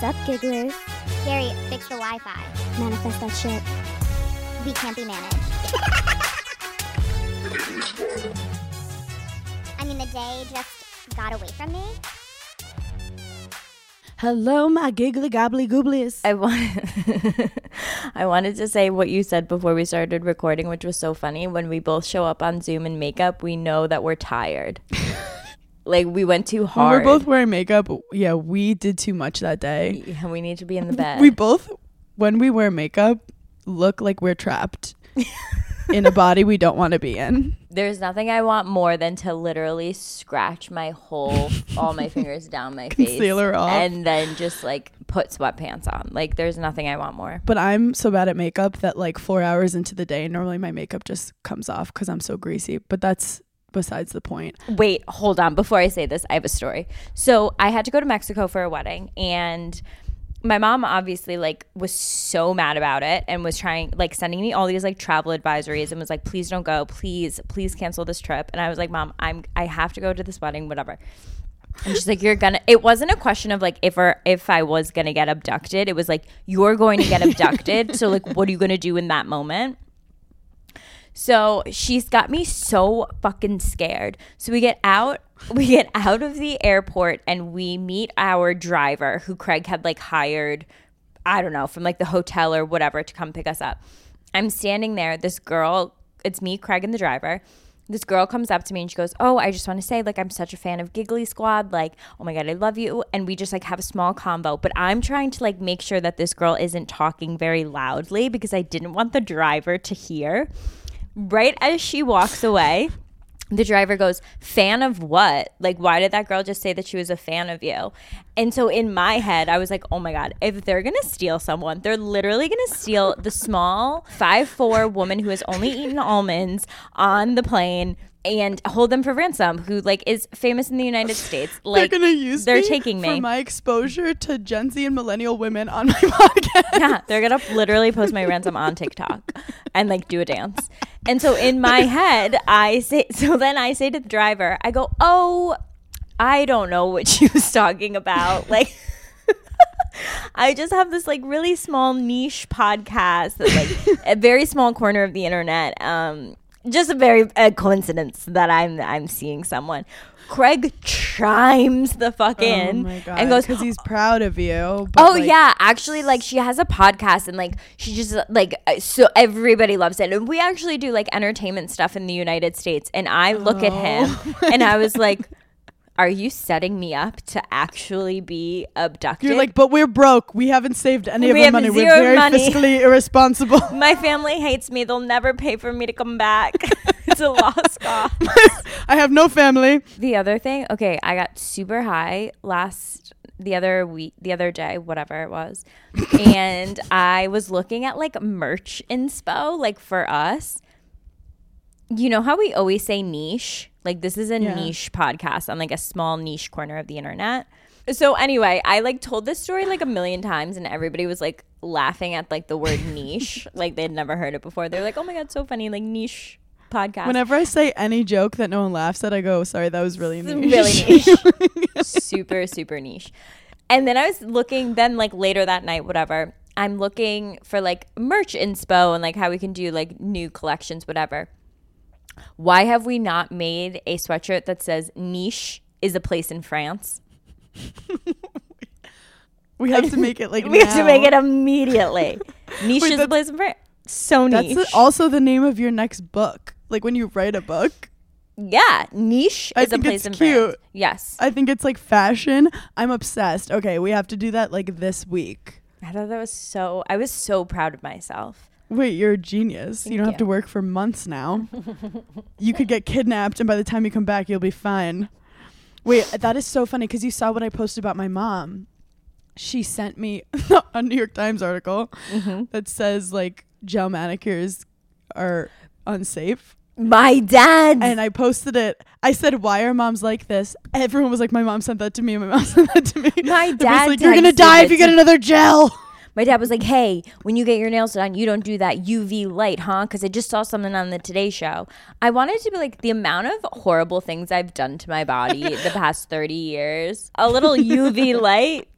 Sup, gigglers? Gary, fix the Wi-Fi. Manifest that shit. We can't be managed. I mean, the day just got away from me. Hello, my giggly gobbly gooblies. I want I wanted to say what you said before we started recording, which was so funny. When we both show up on Zoom in makeup, we know that we're tired. like we went too When hard. we're both wearing makeup, yeah, we did too much that day. Yeah, we need to be in the bed. We both, when we wear makeup, look like we're trapped in a body we don't want to be in. There's nothing I want more than to literally scratch my whole all my fingers down my face Concealer off. and then just like put sweatpants on. Like there's nothing I want more. But I'm so bad at makeup that like four hours into the day, normally my makeup just comes off because I'm so greasy. But that's besides the point. Wait, hold on. Before I say this, I have a story. So I had to go to Mexico for a wedding, and my mom obviously like was so mad about it and was trying like sending me all these like travel advisories and was like, please don't go, please, please cancel this trip. And I was like, mom, I'm I have to go to this wedding, whatever. And she's like, "You're gonna." It wasn't a question of like if or if I was gonna get abducted. It was like you're going to get abducted. so like, what are you gonna do in that moment? So she's got me so fucking scared. So we get out, we get out of the airport and we meet our driver who Craig had like hired, I don't know, from like the hotel or whatever to come pick us up. I'm standing there, this girl, it's me, Craig, and the driver. This girl comes up to me and she goes, Oh, I just want to say, like, I'm such a fan of Giggly Squad. Like, oh my God, I love you. And we just like have a small combo. But I'm trying to like make sure that this girl isn't talking very loudly because I didn't want the driver to hear right as she walks away, the driver goes, Fan of what? Like, why did that girl just say that she was a fan of you? And so in my head, I was like, oh my God, if they're gonna steal someone, they're literally gonna steal the small five four woman who has only eaten almonds on the plane and hold them for ransom, who like is famous in the United States. Like they're gonna use they're me taking me. for my exposure to Gen Z and millennial women on my podcast. yeah, they're gonna literally post my ransom on TikTok and like do a dance. And so in my head, I say, so then I say to the driver, I go, oh, I don't know what she was talking about. Like, I just have this like really small niche podcast that's like a very small corner of the internet. Um, just a very a coincidence that I'm I'm seeing someone. Craig chimes the fuck in Oh god! and goes, because he's proud of you. but, Oh like, yeah, actually, like she has a podcast and like she just like uh, so everybody loves it, and we actually do like entertainment stuff in the United States. And I look at him Oh and I was like, "Are you setting me up to actually be abducted?" You're like, but we're broke. We haven't saved any We of our money. We're very money." fiscally irresponsible. my family hates me. They'll never pay for me to come back. it's a lost cause. I have no family. The other thing, okay, I got super high last the other week, the other day, whatever it was, and I was looking at like merch inspo, like for us. You know how we always say niche? Like this is a Yeah. niche podcast on like a small niche corner of the internet. So anyway, I like told this story like a million times and everybody was like laughing at like the word niche. like they'd never heard it before. They're like, "Oh my god, so funny, like niche podcast." Whenever I say any joke that no one laughs at, I go, "Sorry, that was really niche." really niche. super, super niche. And then I was looking, then like later that night, whatever, I'm looking for like merch inspo and like how we can do like new collections, whatever. Why have we not made a sweatshirt that says niche is a place in France? we have to make it like we have to make it immediately. niche Wait, is a place in France. So niche. That's also the name of your next book. Like when you write a book, yeah, niche I is a place it's in France. cute. Yes. I think it's like fashion. I'm obsessed. Okay, we have to do that like this week. I thought that was so I was so proud of myself. Wait, you're a genius. Thank you don't you. have to work for months now. you could get kidnapped, and by the time you come back, you'll be fine. Wait, that is so funny because you saw what I posted about my mom. She sent me a New York Times article Mm-hmm. that says like gel manicures are unsafe. My dad. And I posted it. I said, "Why are moms like this?" Everyone was like, "My mom sent that to me." My mom sent that to me. My dad like, "You're gonna die if you get another gel." My dad was like, "Hey, when you get your nails done, you don't do that UV light, huh?" Because I just saw something on the Today Show. I wanted to be like the amount of horrible things I've done to my body the past thirty years. A little UV light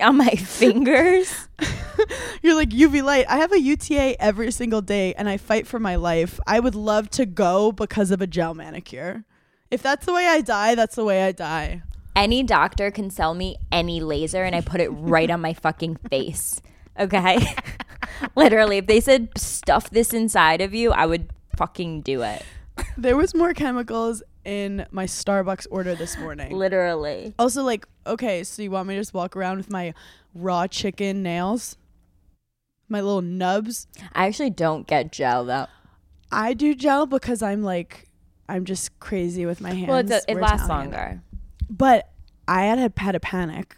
on my fingers. You're like UV light. I have a UTI every single day, and I fight for my life. I would love to go because of a gel manicure. If that's the way I die, that's the way I die. Any doctor can sell me any laser, and I put it right on my fucking face. Okay, literally, if they said stuff this inside of you, I would fucking do it. There was more chemicals in my Starbucks order this morning. Literally. Also, like, okay, so you want me to just walk around with my raw chicken nails? My little nubs? I actually don't get gel though. I do gel because I'm like, I'm just crazy with my hands. Well, it's a, it We're lasts Italian. longer. But I had had a panic.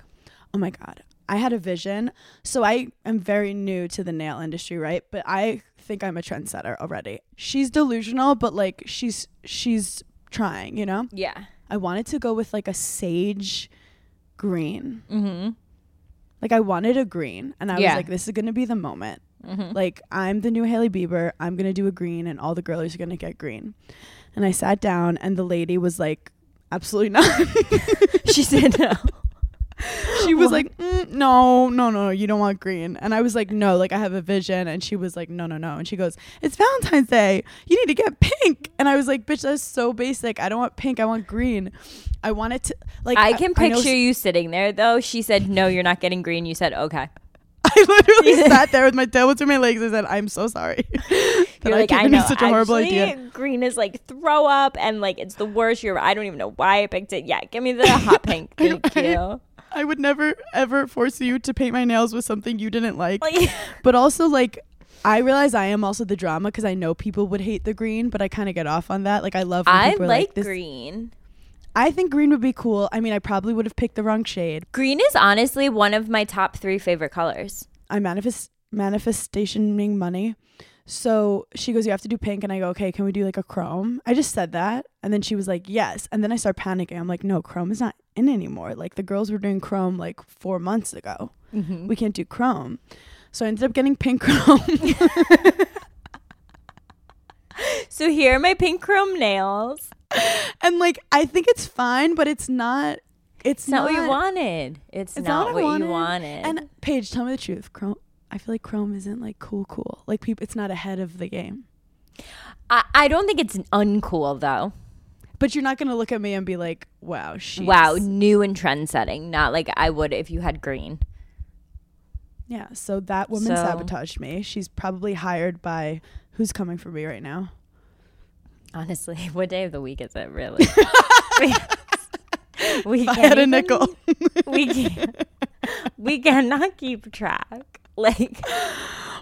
Oh my god. I had a vision. So I am very new to the nail industry, right? But I think I'm a trendsetter already. She's delusional, but like she's she's trying, you know? Yeah. I wanted to go with like a sage green. Mm-hmm. Like I wanted a green and I Yeah. was like this is going to be the moment. Mm-hmm. Like I'm the new Hailey Bieber. I'm going to do a green and all the girlies are going to get green. And I sat down and the lady was like absolutely not. she said no. she was like, mm, no, no, no, you don't want green. And I was like, no, like I have a vision. And she was like, no, no, no. And she goes, it's Valentine's Day. You need to get pink. And I was like, bitch, that's so basic. I don't want pink. I want green. I want it to like. I can know picture you sitting there though. She said no, you're not getting green. You said okay. I literally sat there with my tail between my legs. I said, I'm so sorry. that You're I like, keep I know. such a horrible idea. Green is like throw up and like it's the worst. You're. I don't even know why I picked it. Yeah, give me the hot pink. Thank you. I would never ever force you to paint my nails with something you didn't like. Like, But also, like, I realize I am also the drama because I know people would hate the green, but I kind of get off on that. Like, I love when I people are like this- green. I think green would be cool. I mean, I probably would have picked the wrong shade. Green is honestly one of my top three favorite colors. I manifest manifestationing money. So she goes, You have to do pink. And I go, Okay, can we do like a chrome? I just said that. And then she was like, Yes. And then I start panicking. I'm like, No, chrome is not in anymore. Like the girls were doing chrome like four months ago. Mm-hmm. We can't do chrome. So I ended up getting pink chrome. So here are my pink chrome nails. and like, I think it's fine, but it's not. It's, It's not, what you wanted. It's, It's not, not what what I you wanted. wanted. And Paige, tell me the truth. Chrome. I feel like Chrome isn't like cool, cool. Like people, it's not ahead of the game. I, I don't think it's uncool though. But you're not gonna look at me and be like, "Wow, she's Wow, new and trend setting. Not like I would if you had green. Yeah. So that woman So- sabotaged me. She's probably hired by who's coming for me right now. Honestly, what day of the week is it really? we, I can't had a even- nickel. We can't, we cannot keep track. Like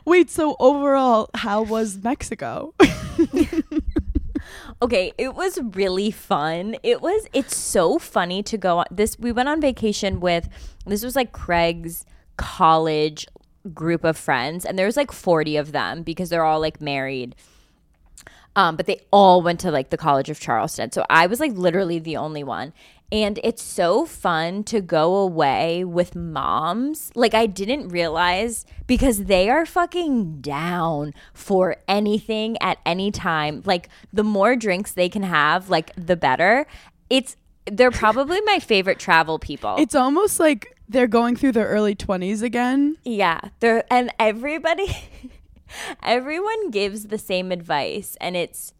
Wait. So overall, how was Mexico? Okay it was really fun. It was it's so funny to go on this we went on vacation with this was like craig's college group of friends and there was like 40 of them because they're all like married. Um, but they all went to like the college of charleston. So i was like literally the only one and it's so fun to go away with moms like i didn't realize because they are fucking down for anything at any time like the more drinks they can have like the better it's they're probably my favorite travel people it's almost like they're going through their early twenties again. Yeah, there and everybody everyone gives the same advice and it's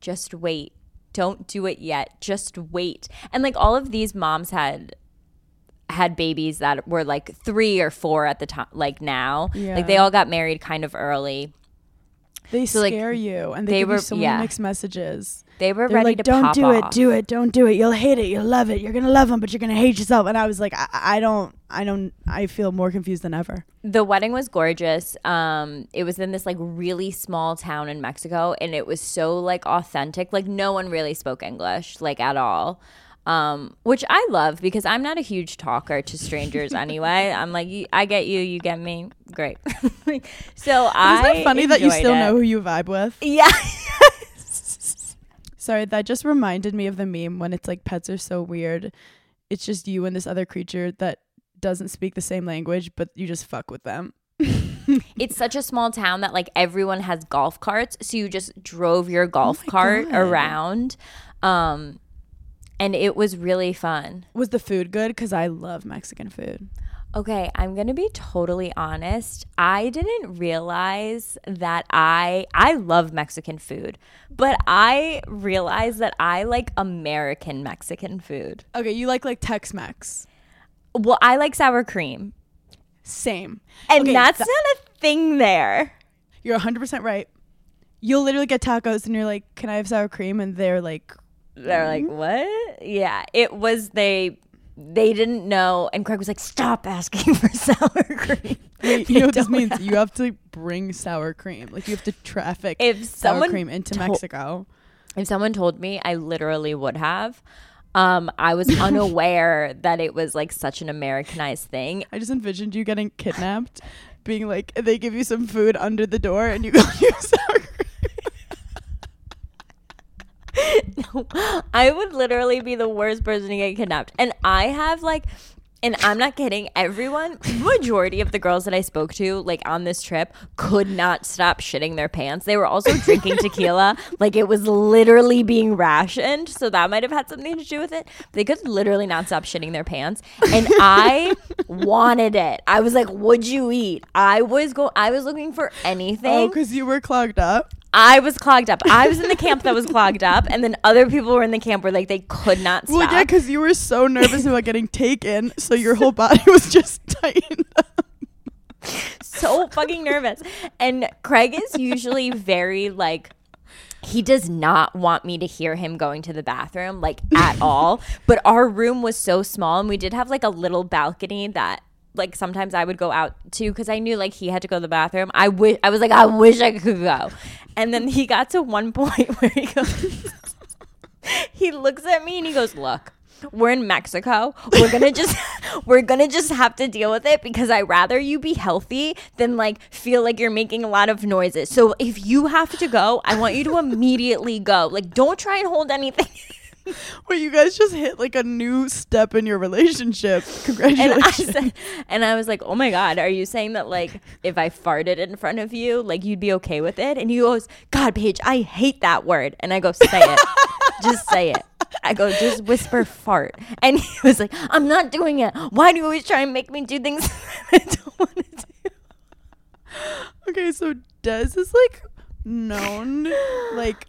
just wait. Don't do it yet. Just wait. And like all of these moms had had babies that were like 3 or 4 at the time like now. Like they all got married kind of early. They So, like, scare you, and they, they give were- you so many yeah. mixed messages. They were They're ready like, to "Don't do off. it, do it, don't do it. You'll hate it, you'll love it. You're gonna love him, but you're gonna hate yourself." And I was like, I, I don't, I don't, I feel more confused than ever. the wedding was gorgeous. Um, it was in this like really small town in Mexico, and it was so like authentic. Like no one really spoke English, like at all. Um, which I love because I'm not a huge talker to strangers anyway. I'm like, I get you, you get me, great. so I Isn't it funny that you still it. know who you vibe with? Yeah. Sorry, that just reminded me of the meme when it's like pets are so weird. It's just you and this other creature that doesn't speak the same language, but you just fuck with them. it's such a small town that like everyone has golf carts so you just drove your golf Oh cart God. around um and it was really fun Was the food good? Because I love Mexican food. Okay i'm gonna be totally honest i didn't realize that i i love mexican food but i realized that i like american mexican food Okay, you like like Tex Mex. well i like sour cream Same. and Okay, that's tha- not a thing there You're 100% right. You'll literally get tacos and you're like, can I have sour cream? And they're like, They're like, mm-hmm. what? Yeah, it was they. They didn't know, and Craig was like, "Stop asking for sour cream." wait, you know what this means? have- You have to bring sour cream. Like you have to traffic If sour cream into to- Mexico. If someone told me, I literally would have. Um, I was unaware that it was like such an Americanized thing. I just envisioned you getting kidnapped, being like, they give you some food under the door and you go use sour cream. I would literally be the worst person to get kidnapped. And I have like, and I'm not kidding, everyone, majority of the girls that I spoke to, like on this trip, could not stop shitting their pants. They were also drinking tequila. Like it was literally being rationed. So that might have had something to do with it. They could literally not stop shitting their pants. And I wanted it. I was like, would you eat? I was go I was looking for oh, anything. Oh, because you were clogged up. I was clogged up. I was in the camp that was clogged up, and then other people were in the camp where like they could not stop. Well, yeah, because you were so nervous about getting taken, so your whole body was just tightened up. so fucking nervous. And Craig is usually very like he does not want me to hear him going to the bathroom like at all. But our room was so small and we did have like a little balcony that like sometimes I would go out too because I knew like he had to go to the bathroom. I wish I was like I wish I could go, and then he got to one point where he goes, he looks at me and he goes, "Look, we're in Mexico. We're gonna just we're gonna just have to deal with it because I rather you be healthy than like feel like you're making a lot of noises. So if you have to go, I want you to immediately go. Like don't try and hold anything." Wait, you guys just hit like a new step in your relationship. And I Congratulations. said, and I was like, "Oh my god, are you saying that like if I farted in front of you, like you'd be okay with it?" And he goes, "God, Paige, I hate that word." And I go, "Say it, just say it." I go, "Just whisper fart." And he was like, "I'm not doing it. Why do you always try and make me do things I don't want to do?" okay, so Des is like known, like,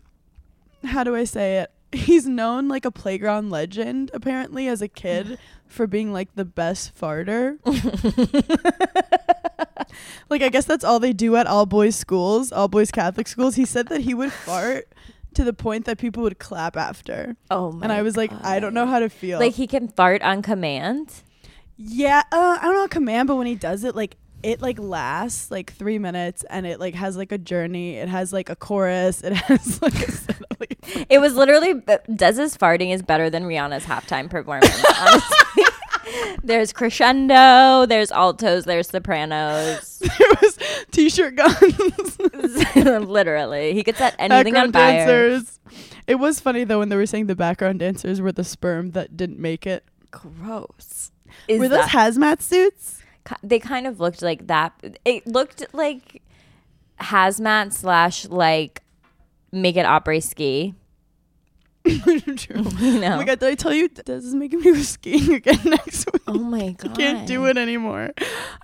how do I say it? He's known like a playground legend, apparently, as a kid for being like the best farter. like, I guess that's all they do at all boys schools, all boys Catholic schools. He said that he would fart to the point that people would clap after. Oh my! And I was like, I don't know how to feel. like he can fart on command. Yeah, uh, I don't know command, but when he does it, like it like lasts like three minutes, and it like has like a journey. It has like a chorus. It has like a It was literally uh, Des's farting is better than Rihanna's halftime performance. honestly. there's crescendo, there's altos, there's sopranos. it was t-shirt guns, literally, he could set anything on background fire. dancers. It was funny though when they were saying the background dancers were the sperm that didn't make it. Gross. Is were those hazmat suits? They kind of looked like that. It looked like hazmat slash like make it après ski. True. You know. Oh my god, did I tell you this is making me go skiing again next week? Oh my I god. can't do it anymore.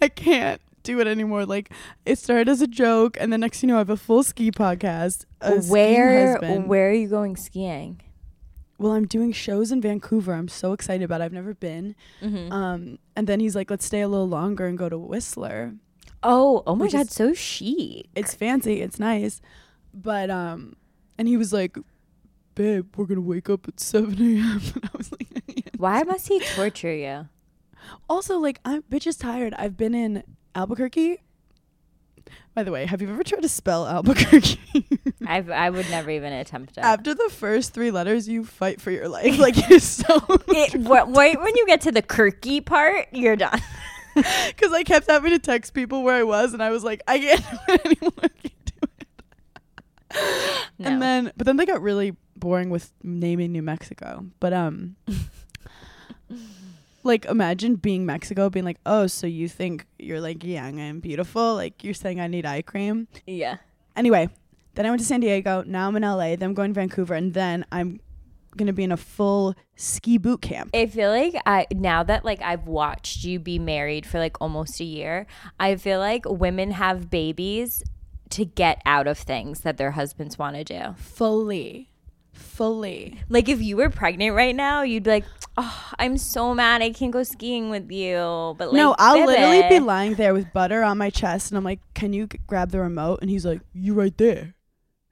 I can't do it anymore. Like it started as a joke, and the next thing you know, I have a full ski podcast. Where where are you going skiing? Well, I'm doing shows in Vancouver. I'm so excited about. it. I've never been. Mm-hmm. Um, and then he's like, "Let's stay a little longer and go to Whistler." oh, oh my god, is- so chic. It's fancy. It's nice, but um, and he was like, "Babe, we're gonna wake up at 7 a.m." And I was like. Why must he torture you? Also, like, I'm bitch is tired. I've been in Albuquerque. By the way, have you ever tried to spell Albuquerque? I I would never even attempt it. After the first three letters, you fight for your life. Like it's so. it wh- wait when you get to the Kirky part, you're done. Because I kept having to text people where I was, and I was like, I can't do it anymore. I can't do it. No. And then, but then they got really boring with naming New Mexico. But um, like imagine being Mexico, being like, oh, so you think you're like young and beautiful? Like you're saying I need eye cream. yeah. Anyway, then I went to San Diego. Now I'm in LA. Then I'm going to Vancouver, and then I'm gonna be in a full ski boot camp. I feel like I now that like I've watched you be married for like almost a year, I feel like women have babies to get out of things that their husbands want to do. Fully, fully. Like if you were pregnant right now, you'd be like, "Oh, I'm so mad I can't go skiing with you." But like, no, I'll literally be lying there with butter on my chest, and I'm like, "Can you g- grab the remote?" And he's like, "You right there."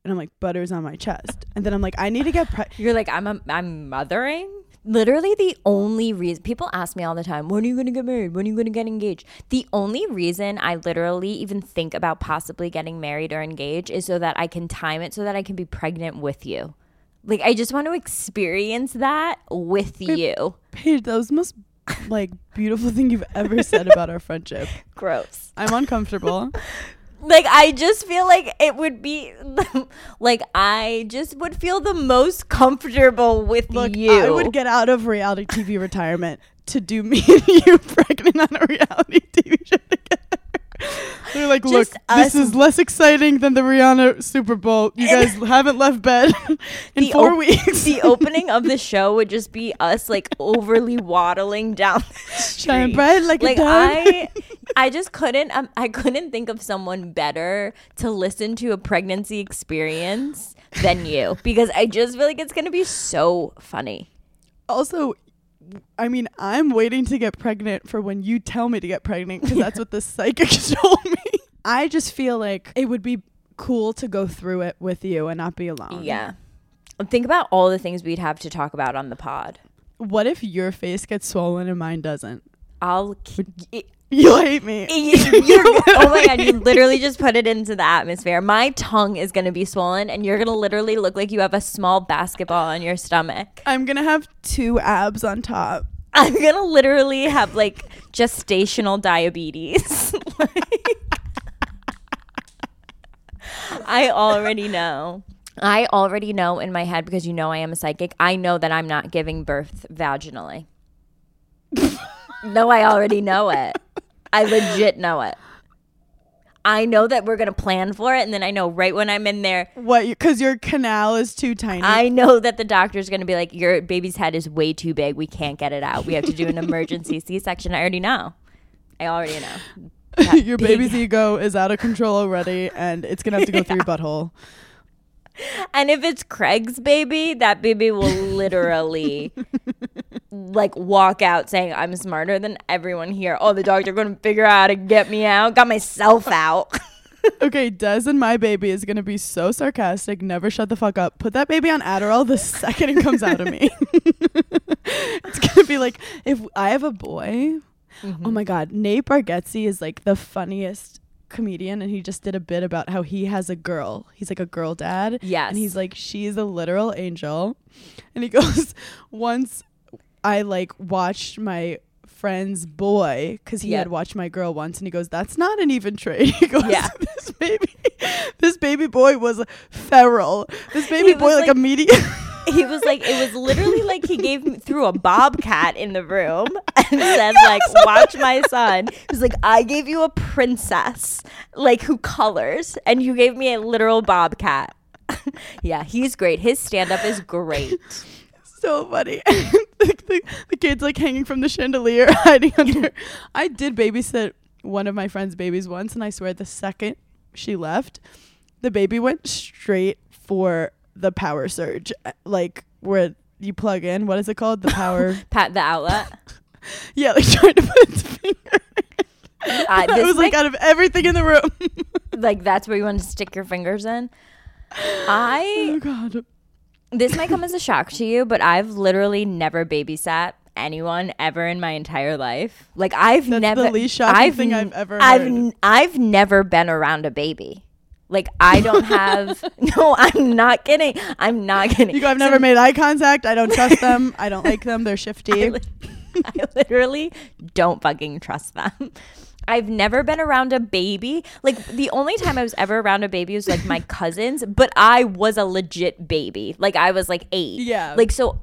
And I'm like, "Butter's on my chest." And then I'm like, "I need to get pre." You're like, I'm a, I'm mothering. Literally, the only reason people ask me all the time, when are you going to get married? When are you going to get engaged? The only reason I literally even think about possibly getting married or engaged is so that I can time it so that I can be pregnant with you. Like, I just want to experience that with you. Paige, that was the most like beautiful thing you've ever said about our friendship. Gross. I'm uncomfortable. Like, I just feel like it would be, like, I just would feel the most comfortable with Look, you. I would get out of reality TV retirement to do me and you pregnant on a reality TV show together. They're like, look, Just this us- is less exciting than the Rihanna Super Bowl. You guys haven't left bed in The four op- weeks. the opening of the show would just be us like overly waddling down the Shine street. bright like, like a dog. I I just couldn't um, I couldn't think of someone better to listen to a pregnancy experience than you because I just feel like it's going to be so funny. also I mean, I'm waiting to get pregnant for when you tell me to get pregnant because that's what the psychic told me. I just feel like it would be cool to go through it with you and not be alone. Yeah. Think about all the things we'd have to talk about on the pod. What if your face gets swollen and mine doesn't? I'll You'll hate me. you're, oh my god, you literally just put it into the atmosphere. My tongue is gonna be swollen, and you're gonna literally look like you have a small basketball on your stomach. I'm gonna have two abs on top. I'm gonna literally have like gestational diabetes. I already know. I already know in my head because you know I am a psychic. I know that I'm not giving birth vaginally. no, I already know it. I legit know it. I know that we're gonna plan for it, and then I know right when I'm in there, What? Because your canal is too tiny. I know that the doctor's going to be like, your baby's head is way too big. We can't get it out. We have to do an emergency C section. I already know. I already know. Your baby's ego is out of control already, and it's gonna have to go through your butthole. And if it's Craig's baby, that baby will literally like walk out saying, I'm smarter than everyone here. Oh, the dogs are going to figure out how to get me out. Got myself out. Okay, Des and my baby is gonna be so sarcastic. Never shut the fuck up. Put that baby on Adderall the second it comes out of me. it's gonna be like if I have a boy. Mm-hmm. Oh my god, Nate Bargatze is like the funniest comedian, and he just did a bit about how he has a girl. He's like a girl dad. Yes. and he's like she's a literal angel, and he goes once I like watched my friend's boy because he Yeah. had watched my girl once and he goes that's not an even trade he goes Yeah. this baby this baby boy was feral this baby He boy like, like- a medium he was like, it was literally like he gave me threw a bobcat in the room and said, like, watch my son. He was like, I gave you a princess, like who colors, and you gave me a literal bobcat. yeah, he's great. His stand up is great. so funny the, the, the kid's like hanging from the chandelier hiding under i did babysit one of my friend's babies once and i swear the second she left the baby went straight for the power surge like where you plug in what is it called the power Pat the outlet. yeah like trying to put its finger Uh, I was like out of everything in the room like that's where you want to stick your fingers in. I oh god this might come as a shock to you, but I've literally never babysat anyone ever in my entire life. Like I've That's never the least shocking thing I've ever I've heard. I've never been around a baby. Like I don't have No, I'm not kidding. I'm not kidding. You go, I've So never made eye contact. I don't trust them. I don't like them. They're shifty. I, li- I literally don't fucking trust them. I've never been around a baby. Like the only time I was ever around a baby was like my cousins, but I was a legit baby. Like I was like 8. Yeah. Like so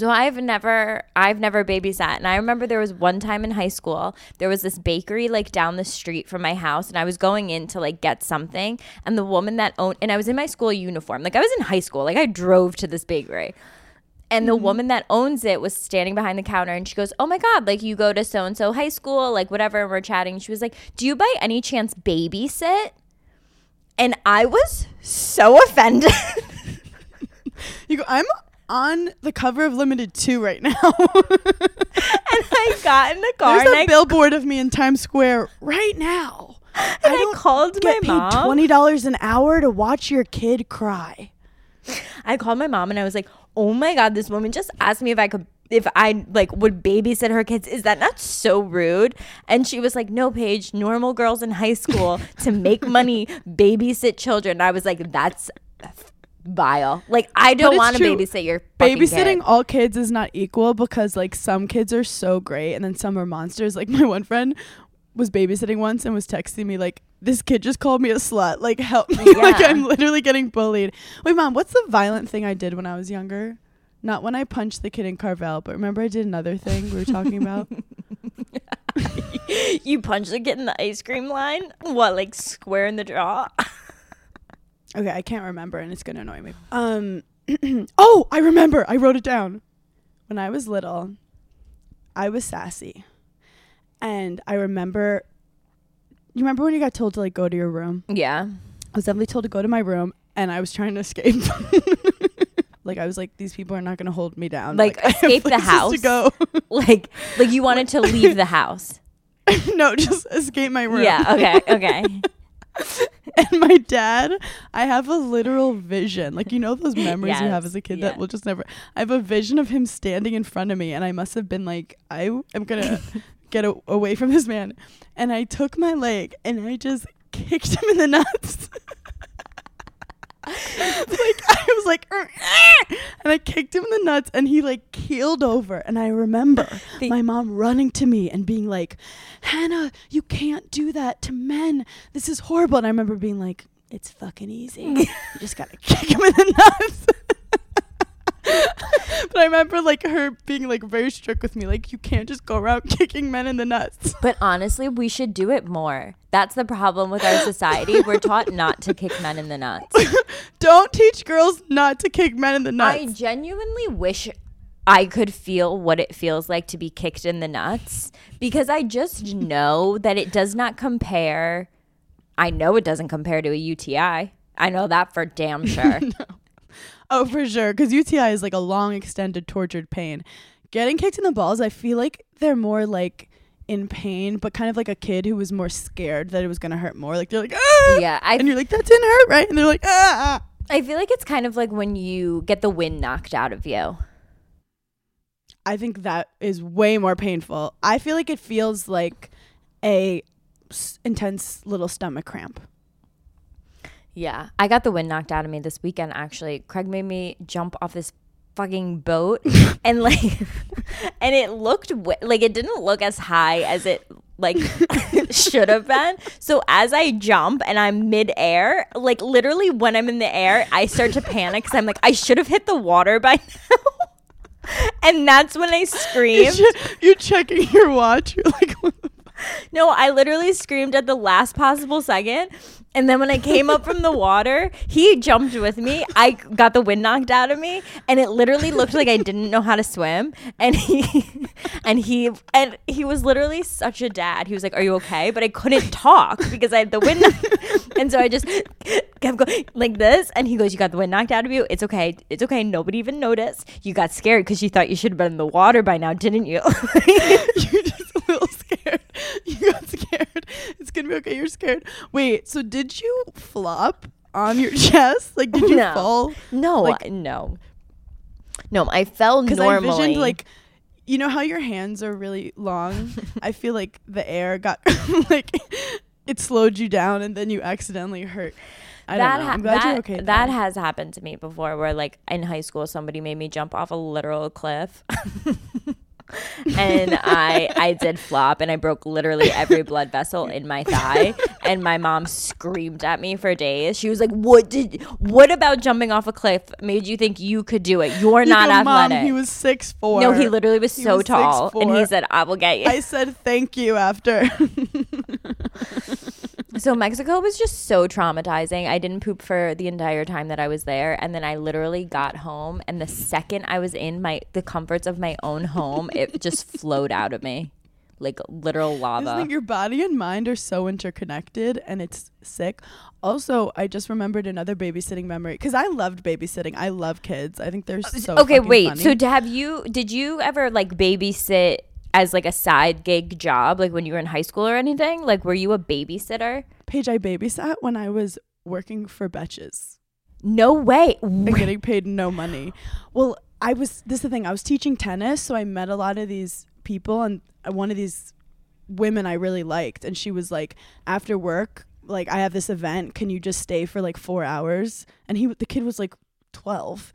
so I've never I've never babysat. And I remember there was one time in high school, there was this bakery like down the street from my house and I was going in to like get something and the woman that owned and I was in my school uniform. Like I was in high school. Like I drove to this bakery. And the mm-hmm. woman that owns it was standing behind the counter and she goes, Oh my God, like you go to so and so high school, like whatever. And we're chatting. She was like, Do you by any chance babysit? And I was so offended. You go, I'm on the cover of Limited 2 right now. and I got in the car There's a I, billboard of me in Times Square right now. and I called my Get paid mom. $20 an hour to watch your kid cry. I called my mom and I was like, "Oh my god, this woman just asked me if I could if I like would babysit her kids. Is that not so rude?" And she was like, "No, Paige, normal girls in high school to make money babysit children." I was like, "That's vile. Like I don't want to babysit your Babysitting kid. all kids is not equal because like some kids are so great and then some are monsters. Like my one friend was babysitting once and was texting me like this kid just called me a slut. Like help me. like I'm literally getting bullied. Wait, mom, what's the violent thing I did when I was younger? Not when I punched the kid in Carvel, but remember I did another thing we were talking about. you punched the kid in the ice cream line. What, like square in the jaw? Okay, I can't remember and it's gonna annoy me. Um Oh, I remember. I wrote it down. When I was little, I was sassy. And I remember you remember when you got told to like go to your room? yeah. I was definitely told to go to my room and I was trying to escape. like I was like, these people are not gonna hold me down. Like, have escape the house? To go. Like like you wanted to leave the house. no, just escape my room. Yeah, okay, okay. and my dad, I have a literal vision. Like you know those memories you have as a kid that will just never. I have a vision of him standing in front of me, and I must have been like, I am gonna get a- away from this man, and I took my leg and I just kicked him in the nuts. like I was like, "Er, ah," and I kicked him in the nuts, and he like keeled over. And I remember The- my mom running to me and being like, "Hannah, you can't do that to men. This is horrible." And I remember being like, "It's fucking easy. you just gotta kick him in the nuts." but I remember like her being like very strict with me, like you can't just go around kicking men in the nuts. But honestly, we should do it more. That's the problem with our society. We're taught not to kick men in the nuts. Don't teach girls not to kick men in the nuts. I genuinely wish I could feel what it feels like to be kicked in the nuts because I just know that it does not compare. I know it doesn't compare to a UTI. I know that for damn sure. Oh, for sure, because UTI is like a long, extended, tortured pain. Getting kicked in the balls, I feel like they're more like in pain, but kind of like a kid who was more scared that it was gonna hurt more. Like they're like, ah! Yeah, I and you're like, that didn't hurt, right? And they're like, ah. ah." I feel like it's kind of like when you get the wind knocked out of you. I think that is way more painful. I feel like it feels like a s- intense little stomach cramp. Yeah, I got the wind knocked out of me this weekend. Actually, Craig made me jump off this fucking boat, and like, and it looked wi- like it didn't look as high as it like should have been. So as I jump and I'm midair, like literally when I'm in the air, I start to panic because I'm like, I should have hit the water by now. And that's when I You're, screamed. you're checking your watch. You're like, No, I literally screamed at the last possible second. And then when I came up from the water, he jumped with me. I got the wind knocked out of me, and it literally looked like I didn't know how to swim. And he, and he, and he was literally such a dad. He was like, "Are you okay?" But I couldn't talk because I had the wind, and so I just kept going like this. And he goes, "You got the wind knocked out of you. It's okay. It's okay. Nobody even noticed. You got scared because you thought you should have been in the water by now, didn't you?" You're just a little scared. You got scared. It's gonna be okay. You're scared. Wait. So did you flop on your chest? Like did you No. fall? No, Like- no, no. I fell Because I envisioned like you know how your hands are really long? I feel like the air got like it slowed you down and then you accidentally hurt. I that don't know. ha- I'm glad that, you're okay. that has happened to me before where like in high school somebody made me jump off a literal cliff and i i did flop and i broke literally every blood vessel in my thigh and my mom screamed at me for days. She was like what did what about jumping off a cliff made you think you could do it? You're You not go, Mom, athletic. he was six four. no he literally was He so was tall and he said i will get you I said thank you after. So Mexico was just so traumatizing. I didn't poop for the entire time that I was there, and then I literally got home, and the second I was in my the comforts of my own home, it just flowed out of me like literal lava. think your body and mind are so interconnected and it's sick. Also, I just remembered another babysitting memory because I loved babysitting. I love kids. I think they're uh, so okay, wait. funny. So d- have you? Did you ever like babysit as like a side gig job, like when you were in high school or anything? Like, were you a babysitter? Paige, I babysat when I was working for Betches No way. and getting paid no money. Well, I was this is the thing. I was teaching tennis, so I met a lot of these people, and uh, one of these women I really liked, and she was like, after work, like I have this event. Can you just stay for like four hours? And he, the kid was like twelve,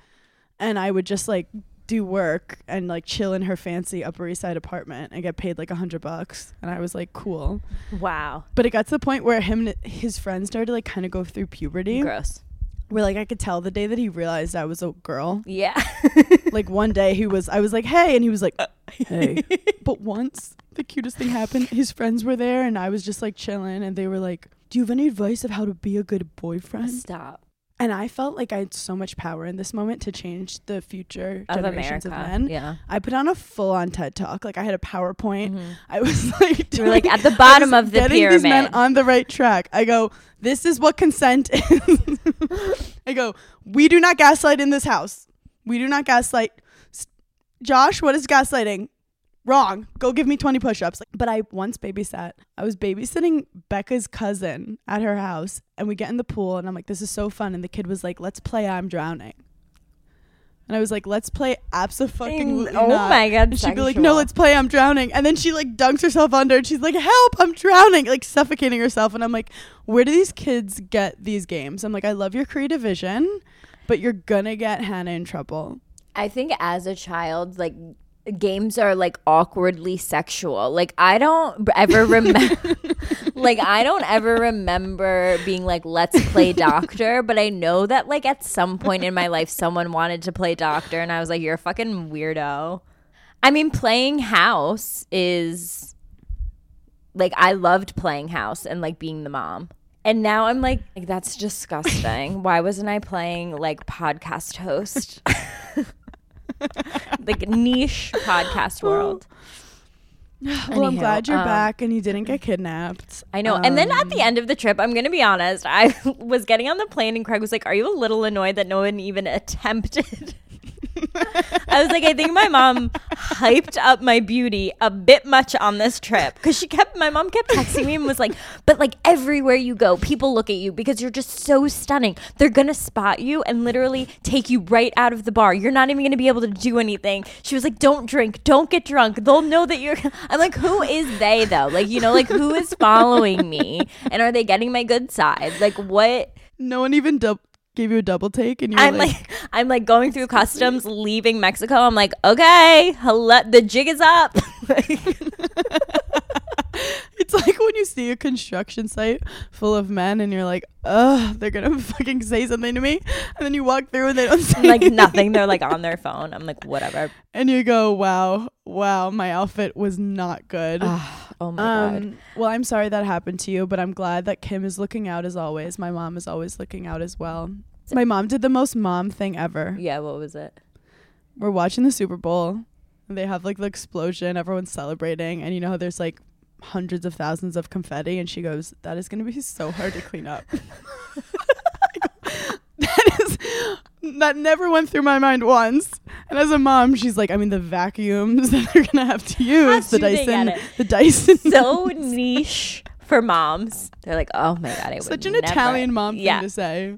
and I would just like do work and like chill in her fancy Upper East Side apartment and get paid like a hundred bucks. And I was like, cool. Wow. But it got to the point where him and his friends started to like kind of go through puberty. Gross. Where like I could tell the day that he realized I was a girl. Yeah. like one day he was, I was like, hey, and he was like, uh, hey. but once the cutest thing happened, his friends were there, and I was just like chilling, and they were like, do you have any advice of how to be a good boyfriend? Stop. And I felt like I had so much power in this moment to change the future Of generations America. of men. Yeah. I put on a full on TED talk. Like I had a PowerPoint. Mhm. I was like, were like at the bottom of the getting these men on the right track. I go, this is what consent is. I go, we do not gaslight in this house. We do not gaslight. Josh, what is gaslighting? Wrong. Go give me 20 push-ups. Like, but I once babysat. I was babysitting Becca's cousin at her house and we get in the pool and I'm like, this is so fun. And the kid was like, let's play I'm drowning. And I was like, let's play absolutely Oh not. my God, And she'd be like, no, let's play I'm drowning. And then she like dunks herself under and she's like, help, I'm drowning, like suffocating herself. And I'm like, where do these kids get these games? I'm like, I love your creative vision, but you're gonna get Hannah in trouble. I think as a child, like games are like awkwardly sexual. Like I don't ever remember like I don't ever remember being like let's play doctor, but I know that like at some point in my life someone wanted to play doctor and I was like you're a fucking weirdo. I mean playing house is like I loved playing house and like being the mom. And now I'm like, like that's disgusting. Why wasn't I playing like podcast host? like niche podcast world. Well, I'm glad you're um, back and you didn't get kidnapped. I know. and then at Um, the end of the trip, I'm going to be honest, I was getting on the plane and Craig was like, Are you a little annoyed that no one even attempted? I was like, I think my mom hyped up my beauty a bit much on this trip because she kept, my mom kept texting me and was like, But like everywhere you go, people look at you because you're just so stunning. They're going to spot you and literally take you right out of the bar. You're not even going to be able to do anything. She was like, Don't drink, don't get drunk. They'll know that you're. I'm like, Who is they though? Like, you know, like who is following me and are they getting my good side? Like, what? no one even dub- gave you a double take, and you I'm like, like, I'm like going through customs, leaving Mexico. I'm like, okay, hello, the jig is up. it's like when you see a construction site full of men, and you're like, ugh, they're gonna fucking say something to me, and then you walk through and they don't say like nothing. They're like on their phone. I'm like, whatever. and you go, wow, wow, my outfit was not good. Oh my god. Um, well, I'm sorry that happened to you, but I'm glad that Kim is looking out as always. My mom is always looking out as well. My mom did the most mom thing ever. Yeah. What was it? We're watching the Super Bowl. And they have like the explosion, everyone's celebrating, and you know how there's like hundreds of thousands of confetti, and she goes, "That is going to be so hard to clean up." that is that never went through my mind once. And as a mom, she's like, I mean, the vacuums that they're gonna have to use, How the do they get Dyson, the Dyson. So niche for moms. They're like, oh my god, I would Such an never- Italian mom thing to say.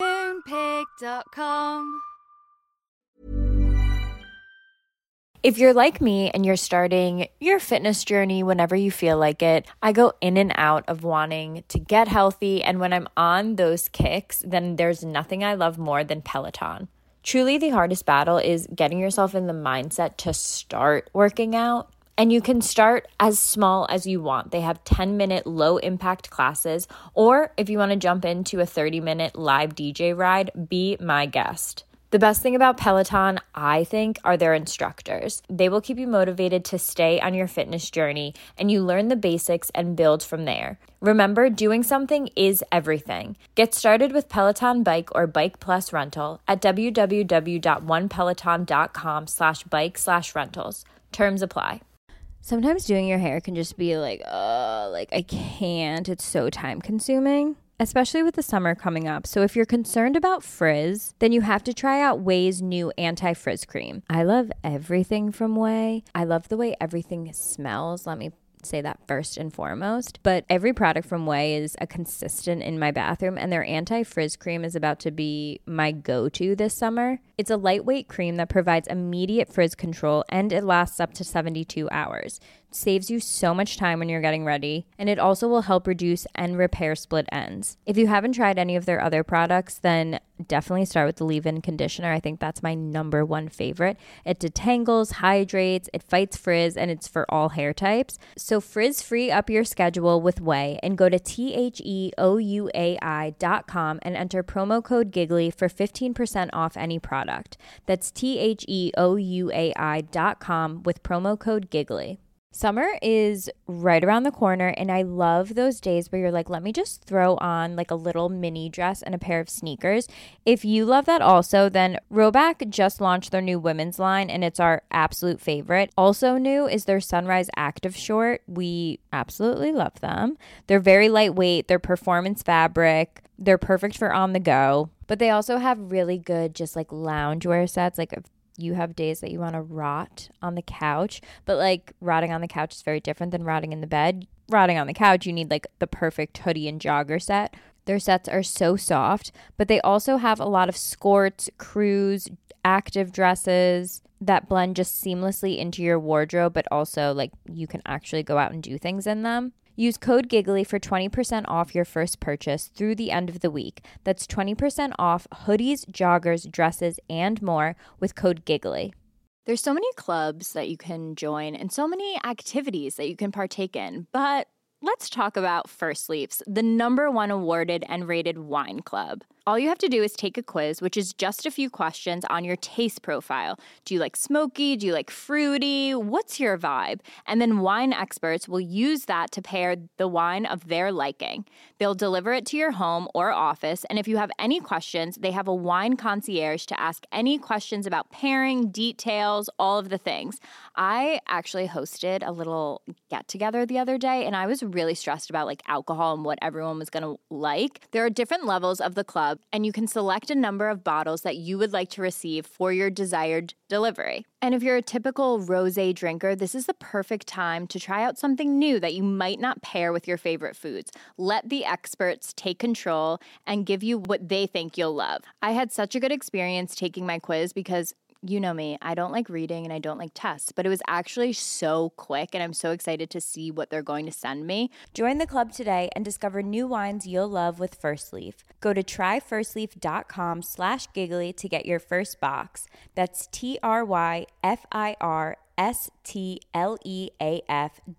Moonpig.com. If you're like me and you're starting your fitness journey whenever you feel like it, I go in and out of wanting to get healthy. And when I'm on those kicks, then there's nothing I love more than Peloton. Truly, the hardest battle is getting yourself in the mindset to start working out. And you can start as small as you want. They have 10 minute low impact classes, or if you want to jump into a 30 minute live DJ ride, be my guest. The best thing about Peloton, I think, are their instructors. They will keep you motivated to stay on your fitness journey and you learn the basics and build from there. Remember, doing something is everything. Get started with Peloton Bike or Bike Plus rental at www.onepeloton.com slash bike slash rentals. Terms apply. Sometimes doing your hair can just be like, oh, like I can't. It's so time consuming especially with the summer coming up. So if you're concerned about frizz, then you have to try out Ouai's new anti-frizz cream. I love everything from Ouai. I love the way everything smells. Let me say that first and foremost. But every product from Ouai is a consistent in my bathroom, and their anti frizz cream is about to be my go to this summer. It's a lightweight cream that provides immediate frizz control and it lasts up to 72 hours saves you so much time when you're getting ready, and it also will help reduce and repair split ends. If you haven't tried any of their other products, then definitely start with the leave in conditioner. I think that's my number one favorite. It detangles, hydrates, it fights frizz, and it's for all hair types. So, frizz free up your schedule with Ouai and go to T H E O U A I.com and enter promo code Giggly for 15% off any product. That's T H E O U A I.com with promo code Giggly. Summer is right around the corner, and I love those days where you're like, let me just throw on like a little mini dress and a pair of sneakers. If you love that also, then Rhoback just launched their new women's line, and it's our absolute favorite. Also, new is their Sunrise Active Short. We absolutely love them. They're very lightweight, they're performance fabric, they're perfect for on the go. But they also have really good, just like loungewear sets. Like you have days that you want to rot on the couch, but like rotting on the couch is very different than rotting in the bed. Rotting on the couch, you need like the perfect hoodie and jogger set. Their sets are so soft, but they also have a lot of skirts, crews, active dresses that blend just seamlessly into your wardrobe, but also like you can actually go out and do things in them. Use code GIGGLY for 20% off your first purchase through the end of the week. That's 20% off hoodies, joggers, dresses, and more with code GIGGLY. There's so many clubs that you can join and so many activities that you can partake in, but let's talk about First Leafs, the number one awarded and rated wine club. All you have to do is take a quiz, which is just a few questions on your taste profile. Do you like smoky? Do you like fruity? What's your vibe? And then wine experts will use that to pair the wine of their liking. They'll deliver it to your home or office. And if you have any questions, they have a wine concierge to ask any questions about pairing, details, all of the things. I actually hosted a little get together the other day and I was really stressed about like alcohol and what everyone was going to like. There are different levels of the club and you can select a number of bottles that you would like to receive for your desired delivery. And if you're a typical rose drinker, this is the perfect time to try out something new that you might not pair with your favorite foods. Let the experts take control and give you what they think you'll love. I had such a good experience taking my quiz because you know me, I don't like reading and I don't like tests, but it was actually so quick and I'm so excited to see what they're going to send me. Join the club today and discover new wines you'll love with First Leaf. Go to tryfirstleaf.com slash giggly to get your first box. That's T-R-Y-F-I-R S-T-L-E-A-F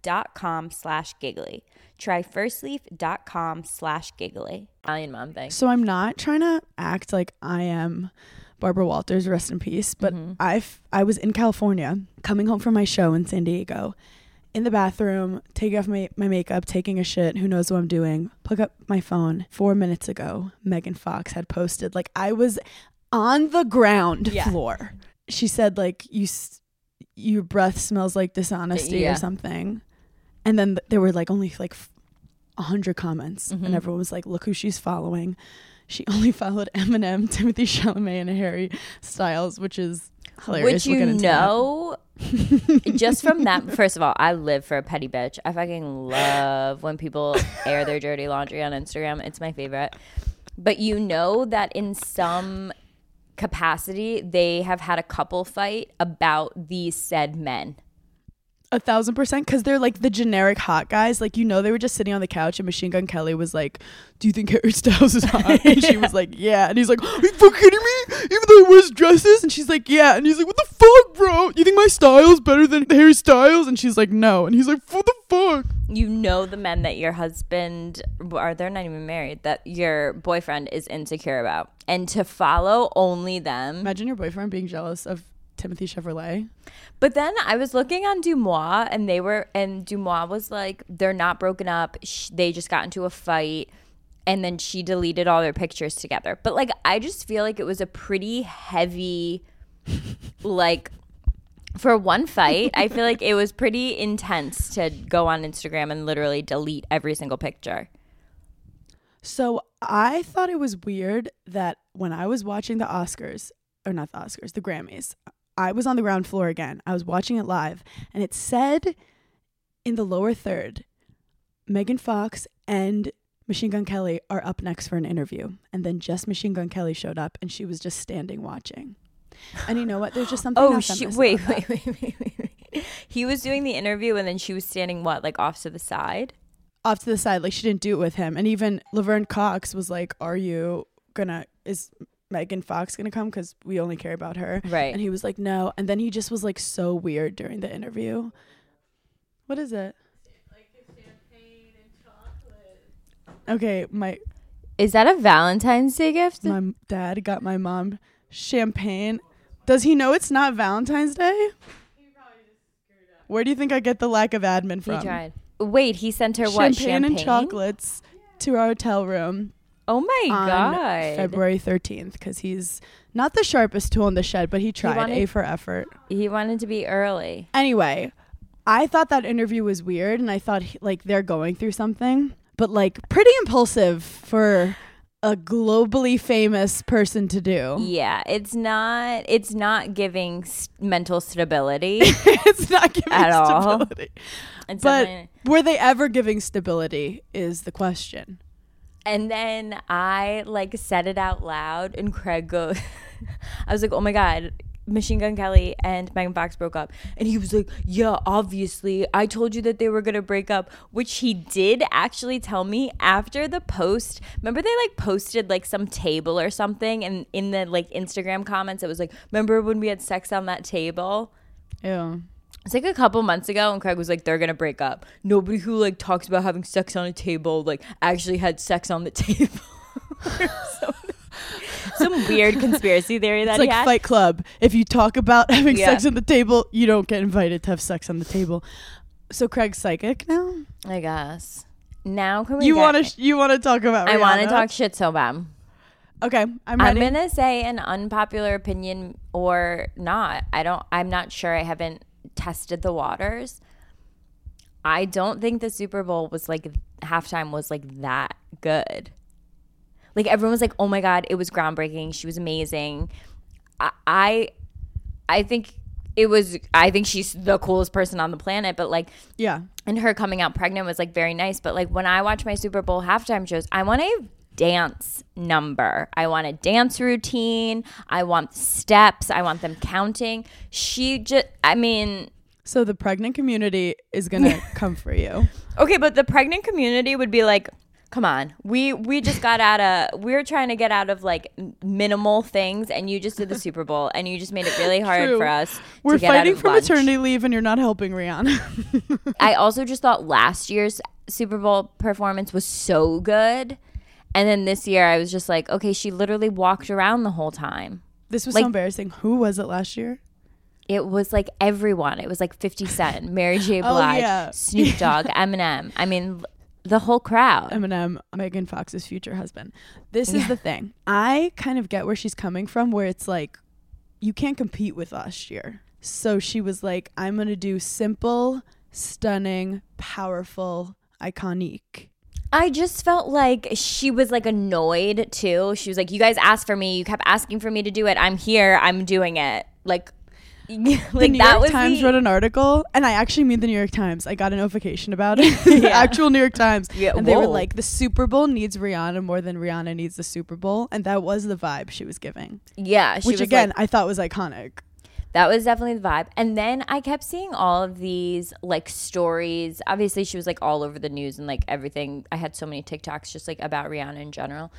dot com slash giggly. Tryfirstleaf.com slash giggly. Italian mom thing. So I'm not trying to act like I am Barbara Walters, rest in peace. But Mm-hmm. I've I was in California, coming home from my show in San Diego, in the bathroom, taking off my, my makeup, taking a shit, who knows what I'm doing. Pick up my phone. Four minutes ago, Megan Fox had posted like I was on the ground Yeah. floor. She said like you s- your breath smells like dishonesty Yeah. or something. And then th- there were like only like f- a hundred comments, Mhm. and everyone was like, "Look who she's following." She only followed Eminem, Timothée Chalamet, and Harry Styles, which is hilarious. Which We'll you get into that. know, just from that. First of all, I live for a petty bitch. I fucking love when people air their dirty laundry on Instagram. It's my favorite. But you know that in some capacity, they have had a couple fight about these said men. A thousand percent, because they're like the generic hot guys. Like you know, they were just sitting on the couch, and Machine Gun Kelly was like, "Do you think Harry Styles is hot?" And she was like, "Yeah." And he's like, "Are you fucking kidding me?" Even though he wears dresses, and she's like, "Yeah." And he's like, "What the fuck, bro? You think my style's better than Harry Styles?" And she's like, "No." And he's like, "What the fuck?" You know the men that your husband, or they're not even married, that your boyfriend is insecure about. And to follow only them. Imagine your boyfriend being jealous of Timothy Chevrolet. But then I was looking on DeuxMoi, and they were, and DeuxMoi was like, they're not broken up. Sh- they just got into a fight, and then she deleted all their pictures together. But like, I just feel like it was a pretty heavy, like, for one fight. I feel like it was pretty intense to go on Instagram and literally delete every single picture. So I thought it was weird that when I was watching the Oscars, or not the Oscars, the Grammys, I was on the ground floor again. I was watching it live, and it said in the lower third, Megan Fox and Machine Gun Kelly are up next for an interview. And then just Machine Gun Kelly showed up, and she was just standing watching. And you know what? There's just something. Oh, she, wait, wait, wait, wait, wait, wait. He was doing the interview, and then she was standing what, like off to the side? off to the side like she didn't do it with him and even laverne cox was like are you gonna is megan fox gonna come because we only care about her Right. and he was like no and then he just was like so weird during the interview what is it Like champagne and chocolate. okay my Is that a Valentine's Day gift? my dad got my mom champagne does he know it's not valentine's day where do you think i get the lack of admin from? He tried. Wait, he sent her what? champagne, and chocolates to our hotel room Oh my god! February 13th because he's not the sharpest tool in the shed, but he tried. wanted- A for effort. He wanted to be early. Anyway, I thought that interview was weird and I thought he- like they're going through something, but like pretty impulsive for a globally famous person to do. Yeah, it's not. It's not giving s- mental stability. it's not giving At all. stability. It's But were they ever giving stability is the question. And then I like said it out loud, and Craig goes, "I was like, oh my god." Machine Gun Kelly and Megan Fox broke up. And he was like, Yeah, obviously. I told you that they were going to break up, which he did actually tell me after the post. Remember, they like posted like some table or something. And in the like Instagram comments, it was like, Remember when we had sex on that table? Ew. It's like a couple months ago, and Craig was like, "They're gonna break up." Nobody who like talks about having sex on a table like actually had sex on the table. some, weird conspiracy theory that It's like. Fight Club. If you talk about having Yeah. sex on the table, you don't get invited to have sex on the table. So Craig's psychic now? I guess. Now can we? You get- want to sh- you want to talk about I want to Rihanna? talk shit so bad. Okay, I'm I'm ready. gonna say an unpopular opinion or not. I don't. I'm not sure. I haven't tested the waters. I don't think the Super Bowl was like halftime was like that good. Like everyone was like, "Oh my god, it was groundbreaking. She was amazing." I, I, I think it was. I think she's the coolest person on the planet. But like, yeah. and her coming out pregnant was like very nice. But like when I watch my Super Bowl halftime shows, I want a dance number. I want a dance routine. I want steps. I want them counting. She just, I mean, So the pregnant community is going to come for you. okay, but the pregnant community would be like, come on, we we just got out of, we are trying to get out of like minimal things, and you just did the Super Bowl, and you just made it really hard True. for us. We're to get out fighting for lunch. maternity leave and you're not helping Rihanna. I also just thought last year's Super Bowl performance was so good. And then this year I was just like, okay, she literally walked around the whole time. this was Like- so embarrassing. Who was it last year? It was like everyone. It was like 50 Cent, Mary J. Oh, Blige, yeah. Snoop Dogg, Eminem. I mean, the whole crowd. Eminem, Megan Fox's future husband. This is the thing. I kind of get where she's coming from, where it's like, you can't compete with last year. So she was like, I'm going to do simple, stunning, powerful, iconic. I just felt like she was like annoyed too. She was like, "You guys asked for me. You kept asking for me to do it. I'm here. I'm doing it." Like, like the New that York was Times the- wrote an article, and I actually mean the New York Times. I got a notification about it. the actual New York Times. Yeah, and they were like, the Super Bowl needs Rihanna more than Rihanna needs the Super Bowl. And that was the vibe she was giving. yeah, she which again, like- I thought was iconic. That was definitely the vibe. And then I kept seeing all of these like stories. Obviously, she was like all over the news and like everything. I had so many TikToks just like about Rihanna in general.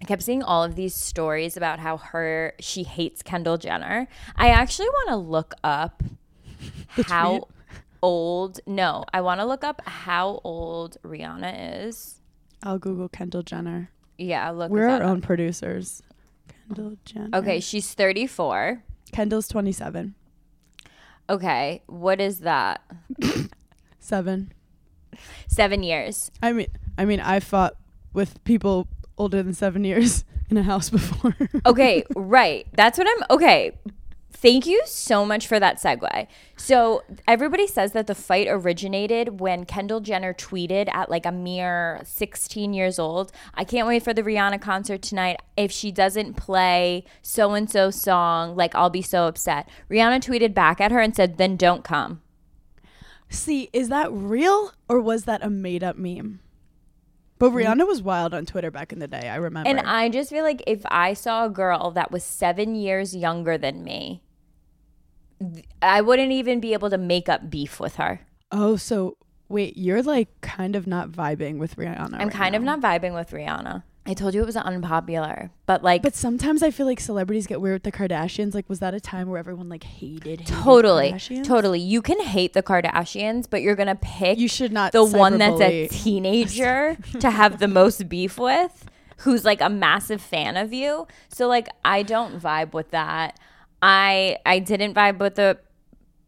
I kept seeing all of these stories about how her she hates Kendall Jenner. I actually want to look up how tweet? old. No, I want to look up how old Rihanna is. I'll Google Kendall Jenner. Yeah, look. We're our up. own producers. Kendall Jenner. Okay, she's 34. Kendall's 27. Okay, what is that? Seven. Seven years. I mean, I mean, I fought with people older than seven years in a house before. Okay, right. That's what I'm. Okay. Thank you so much for that segue. So, everybody says that the fight originated when Kendall Jenner tweeted at like a mere 16 years old. I can't wait for the Rihanna concert tonight. If she doesn't play so and so song, like I'll be so upset. Rihanna tweeted back at her and said, then don't come. See, is that real or was that a made up meme? But mm-hmm. Rihanna was wild on Twitter back in the day. I remember. And I just feel like if I saw a girl that was seven years younger than me, I wouldn't even be able to make up beef with her. oh, so wait, you're like kind of not vibing with Rihanna. I'm right kind of not vibing with Rihanna. I told you it was unpopular, but like But sometimes I feel like celebrities get weird with the Kardashians. Like, was that a time where everyone like hated, hated totally, Kardashians? totally. You can hate the Kardashians, but you're gonna pick You should not the one that's a teenager to have the most beef with, who's like a massive fan of you. So like, I don't vibe with that. I I didn't vibe with the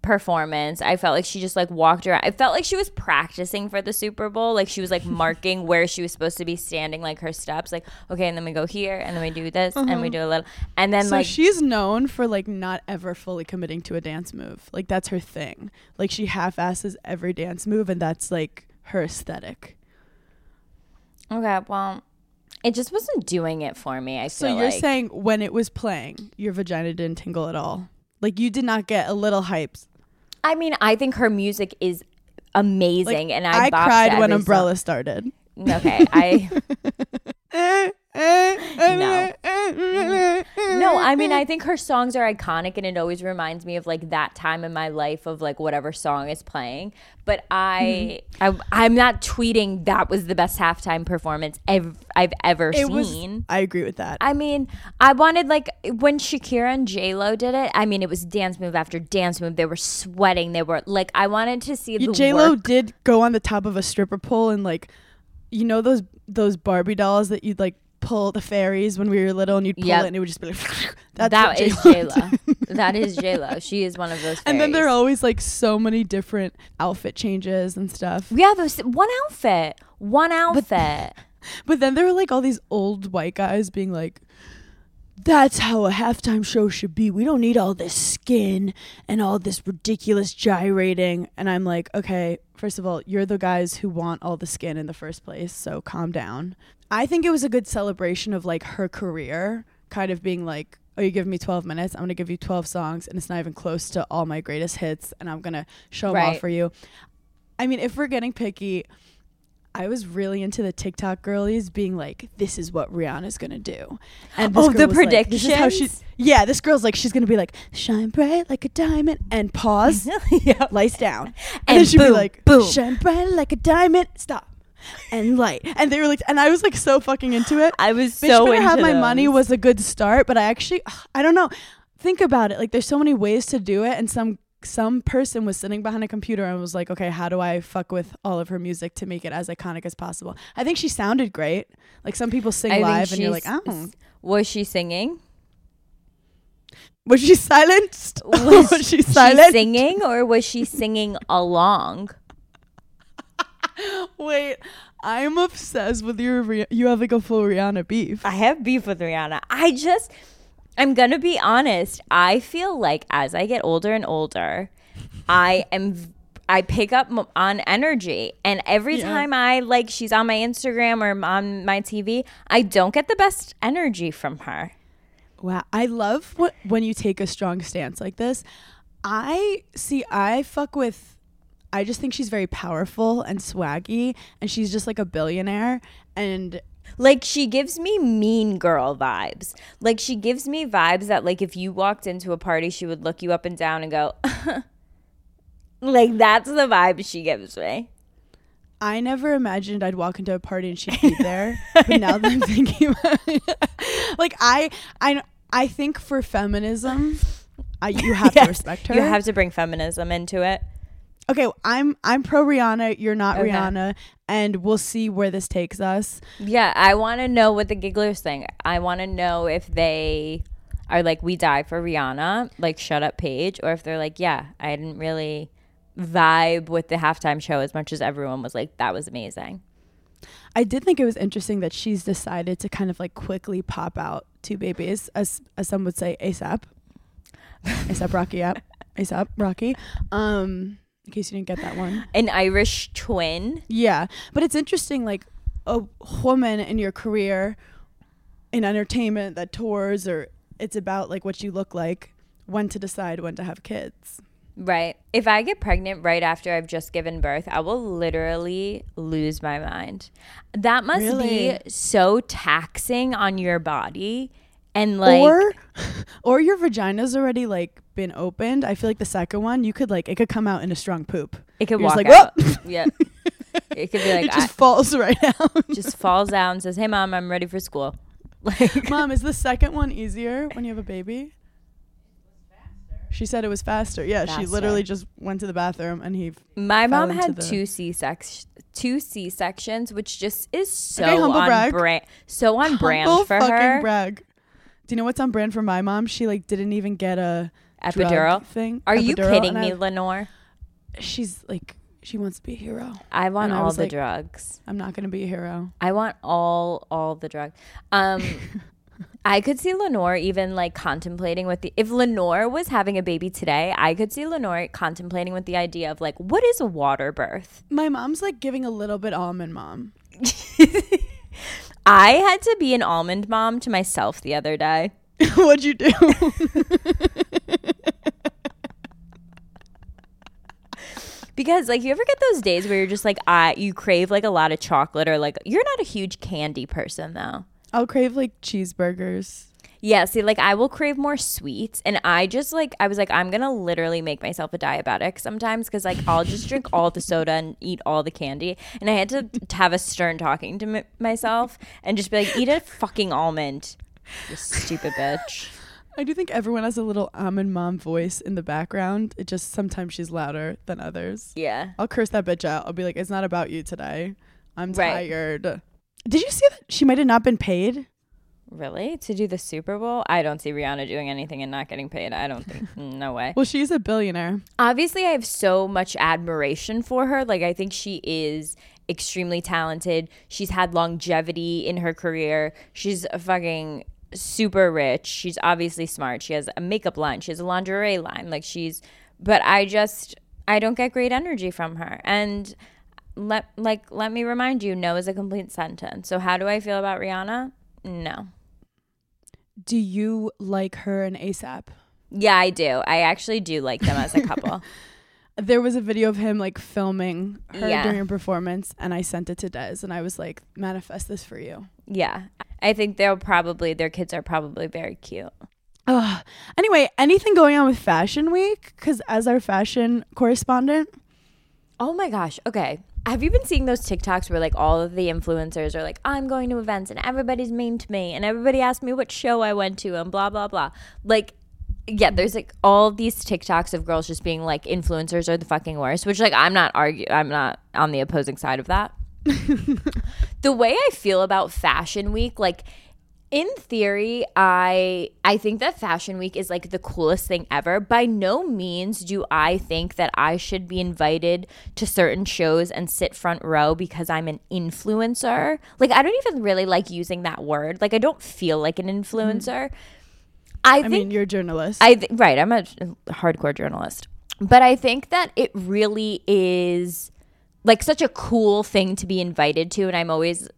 performance. I felt like she just like walked around. I felt like she was practicing for the Super Bowl. Like she was like marking where she was supposed to be standing, like her steps. Like okay, and then we go here, and then we do this, and we do a little, and then Uh-huh. So like she's known for like not ever fully committing to a dance move. Like that's her thing. Like she half-asses every dance move, and that's like her aesthetic. okay, well, it just wasn't doing it for me. I So you're like. saying when it was playing, your vagina didn't tingle at all. Like you did not get a little hyped. I mean, I think her music is amazing, Like, and I, I cried when Umbrella started. Okay, I no. no, I mean, I think her songs are iconic, and it always reminds me of like that time in my life of like whatever song is playing. But I, Mm-hmm. I I'm not tweeting that was the best halftime performance ev- I've ever It was. seen. I agree with that. I mean, I wanted like when Shakira and J Lo did it. I mean, it was dance move after dance move. They were sweating. They were like, I wanted to see the J Lo did go on the top of a stripper pole and like, you know those those Barbie dolls that you'd like pull the fairies when we were little and you'd pull Yep. it and it would just be like. That's That is J.Lo J Lo. that is J Lo. She is one of those. And then there are always like so many different outfit changes and stuff. yeah, those one outfit, one outfit. But then there were like all these old white guys being like, that's how a halftime show should be. We don't need all this skin and all this ridiculous gyrating. And I'm like, okay, first of all, you're the guys who want all the skin in the first place. So calm down. I think it was a good celebration of like her career, kind of being like, oh, you give me 12 minutes. I'm going to give you 12 songs. And it's not even close to all my greatest hits. And I'm going to show them all Right. for you. I mean, if we're getting picky, I was really into the TikTok girlies being like, "This is what Rihanna's gonna do," and Oh, the was like, "This is how she." Yeah, this girl's like, she's gonna be like, "Shine bright like a diamond," and pause, yeah. lights down, and, And then she'd be like, boom. "Shine bright like a diamond," stop, and light, and they were like, and I was like so fucking into it. I was Bitch so into Have My Money was a good start, but I actually, I don't know. Think about it. Like, there's so many ways to do it, and some some person was sitting behind a computer and was like, okay, how do I fuck with all of her music to make it as iconic as possible? I think she sounded great. Like some people sing I live, and you're like, oh, Was she singing? was she silenced? Was, Was she she silent? singing or was she singing along? Wait, I'm obsessed with your. You have like a full Rihanna beef. I have beef with Rihanna. I just I'm going to be honest. I feel like as I get older and older, I am I pick up on energy and every Yeah. time I like she's on my Instagram or on my TV, I don't get the best energy from her. Wow, I love what when you take a strong stance like this. I see. I fuck with. I just think she's very powerful and swaggy, and she's just like a billionaire. And Like she gives me mean girl vibes. Like she gives me vibes that like if you walked into a party, she would look you up and down and go, like that's the vibe she gives me. I never imagined I'd walk into a party and she'd be there. but now that I'm thinking about it, like I, I, I think for feminism, I, you have Yes, to respect her. You have to bring feminism into it. okay, I'm I'm pro Rihanna. You're not Okay. Rihanna, and we'll see where this takes us. Yeah, I want to know what the gigglers think. I want to know if they are like, we die for Rihanna, like shut up Paige, or if they're like, yeah, I didn't really vibe with the halftime show as much as everyone was like, that was amazing. I did think it was interesting that she's decided to kind of like quickly pop out two babies, as as some would say, ASAP. ASAP Rocky, yep. ASAP Rocky. Um, in case you didn't get that one. An Irish twin. Yeah, but it's interesting, like a woman in your career in entertainment that tours, or it's about like what you look like, when to decide when to have kids. Right. If I get pregnant right after I've just given birth, I will literally lose my mind. That must Really? be so taxing on your body. And like, or, or your vagina's already like been opened. I feel like the second one, you could like it could come out in a strong poop. it could You're walk like, out. yeah. It could be like, it just I- falls right out. just falls out and says, "Hey, mom, I'm ready for school." Like, Mom, is the second one easier when you have a baby? She said it was faster. Yeah, she literally just went to the bathroom and he. my mom had two C sex two C sections, which just is so Okay, humble on brag. brand, so on brand for her. brag. Do you know what's on brand for my mom? She like didn't even get a drug Epidural. thing. Are you kidding me, I- Lenore? she's like, she wants to be a hero. I want And all was the like- drugs. I'm not gonna be a hero. I want all all the drugs. Um I could see Lenore even like contemplating with the if Lenore was having a baby today, I could see Lenore contemplating with the idea of like what is a water birth? My mom's like giving a little bit almond mom. I had to be an almond mom to myself the other day. What'd you do? Because like you ever get those days where you're just like I you crave like a lot of chocolate or like you're not a huge candy person though. I'll crave like cheeseburgers. Yeah, see, like I will crave more sweets, and I just like I was like I'm gonna literally make myself a diabetic sometimes because like I'll just drink all the soda and eat all the candy, and I had to, to have a stern talking to m- myself and just be like, eat a fucking almond, you stupid bitch. I do think everyone has a little almond mom voice in the background. It just sometimes she's louder than others. Yeah, I'll curse that bitch out. I'll be like, it's not about you today. I'm Right. tired. Did you see that she might have not been paid? Really to do the Super Bowl? I don't see Rihanna doing anything and not getting paid. I don't think no way. Well, she's a billionaire. obviously I have so much admiration for her. Like I think she is extremely talented. She's had longevity in her career. She's fucking super rich. She's obviously smart. She has a makeup line. She has a lingerie line. Like she's but I just I don't get great energy from her. And let like let me remind you, no is a complete sentence. So how do I feel about Rihanna? No. Do you like her and ASAP? Yeah, I do. I actually do like them as a couple. There was a video of him like filming her Yeah. during a performance, and I sent it to Des, and I was like, "Manifest this for you." Yeah. I think they'll probably their kids are probably very cute. Ugh. Anyway, anything going on with Fashion Week? Because as our fashion correspondent, Oh my gosh. Okay. Have you been seeing those TikToks where like all of the influencers are like, I'm going to events and everybody's mean to me and everybody asked me what show I went to and blah blah blah. Like yeah, there's like all these TikToks of girls just being like influencers are the fucking worst, which like I'm not argue I'm not on the opposing side of that. the way I feel about Fashion Week, like in theory, I I think that Fashion Week is like the coolest thing ever. By no means do I think that I should be invited to certain shows and sit front row because I'm an influencer. Like I don't even really like using that word. Like I don't feel like an influencer. Mm-hmm. I, I, think mean, you're a journalist. I th- right. I'm a hardcore journalist, but I think that it really is like such a cool thing to be invited to, and I'm always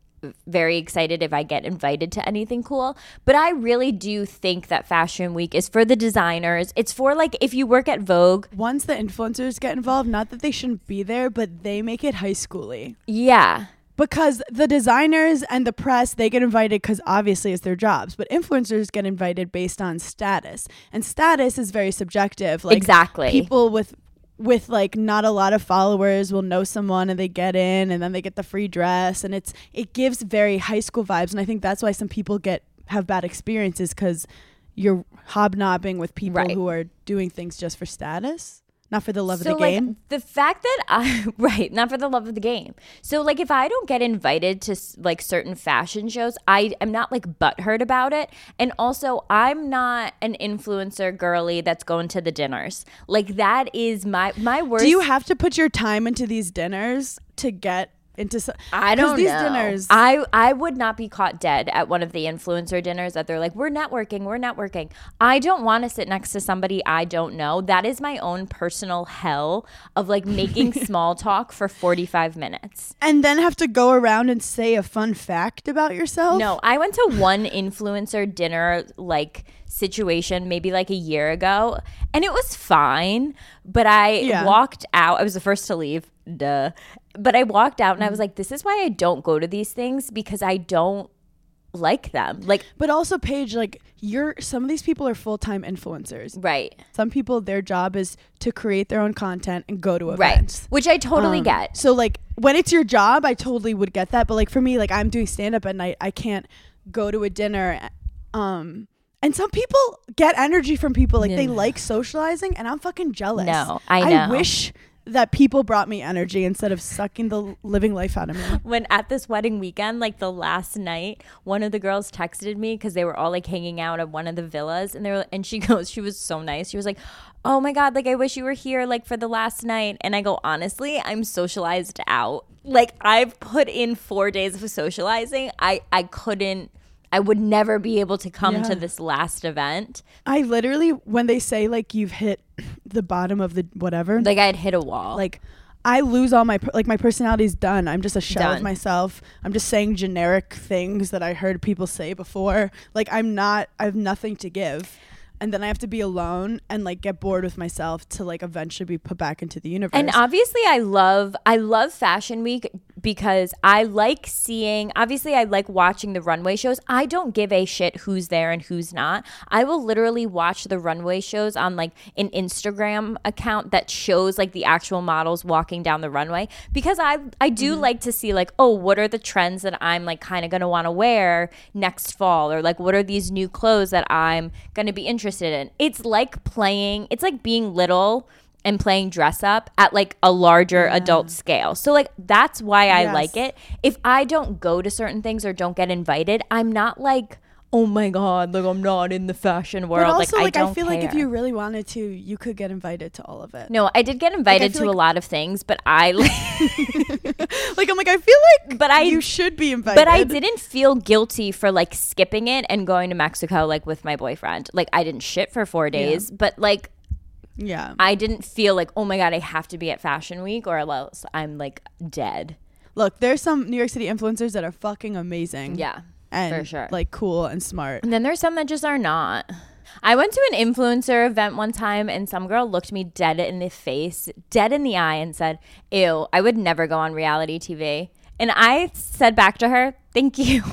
very excited if I get invited to anything cool. But I really do think that Fashion Week is for the designers. It's for like if you work at Vogue, Once the influencers get involved, not that they shouldn't be there, but they make it high schooly. yeah. because the designers and the press they get invited because obviously it's their jobs but influencers get invited based on status and status is very subjective like Exactly. people with with like not a lot of followers will know someone and they get in and then they get the free dress. And it's it gives very high school vibes. And i think that's why some people get have bad experiences because you're hobnobbing with people Right. who are doing things just for status not for the love so of the like game the fact that I right, not for the love of the game. So like if I don't get invited to like certain fashion shows, I am not like butthurt about it. And also, I'm not an influencer girly that's going to the dinners. Like that is my my worst. do you have to put your time into these dinners to get into so- I 'cause don't these know. dinners I I would not be caught dead at one of the influencer dinners that they're like, we're networking, we're networking. I don't want to sit next to somebody I don't know. That is my own personal hell of like making small talk for 45 minutes. and then have to go around and say a fun fact about yourself No, I went to one influencer dinner like situation maybe like a year ago and it was fine, but I Yeah. walked out. I was the first to leave. Duh. But I walked out and I was like this is why I don't go to these things because I don't like them. Like but also paige like you're some of these people are full-time influencers right. some people their job is to create their own content and go to Right. events Which I totally Um, get. so like when it's your job i totally would get that but like for me like i'm doing stand-up at night i can't go to a dinner um and some people get energy from people like they like socializing and i'm fucking jealous No, I know. i wish that people brought me energy instead of sucking the living life out of me when at this wedding weekend, like the last night, one of the girls texted me because they were all like hanging out at one of the villas, and they were, and she goes, she was so nice. She was like, "Oh my god, like I wish you were here, like for the last night." And I go, honestly, I'm socialized out. Like I've put in four days of socializing. I I couldn't. I would never be able to come Yeah. to this last event. I literally, when they say like you've hit the bottom of the whatever, Like I had hit a wall. like I lose all my per- like my personality's done. I'm just a shell of myself. I'm just saying generic things that I heard people say before. Like I'm not. I have nothing to give. And then I have to be alone and like get bored with myself to like eventually be put back into the universe. And obviously I love I love Fashion Week because I like seeing obviously I like watching the runway shows. I don't give a shit who's there and who's not. I will literally watch the runway shows on like an Instagram account that shows like the actual models walking down the runway because I I do mm-hmm. like to see like oh what are the trends that I'm like kind of going to want to wear next fall or like what are these new clothes that I'm going to be interested in. It's like playing it's like being little and playing dress up at like a larger adult scale. So like that's why I Yes. like it. If I don't go to certain things or don't get invited, I'm not like, "Oh my god, like I'm not in the fashion but world." also like, like, I I, feel like if you really wanted to, you could get invited to all of it. No, I did get invited feel to a lot of things, but I Like I'm like I feel like But I- you should be invited. but I didn't feel guilty for like skipping it and going to Mexico like with my boyfriend. Like I didn't shit for 4 days, but like Yeah. I didn't feel like, "Oh my god, I have to be at Fashion Week or else I'm like dead." Look, there's some New York City influencers that are fucking amazing. Yeah. And for sure. like cool and smart. And then there's some that just are not. I went to an influencer event one time and some girl looked me dead in the face, dead in the eye, and said, Ew, I would never go on reality TV. And I said back to her, Thank you.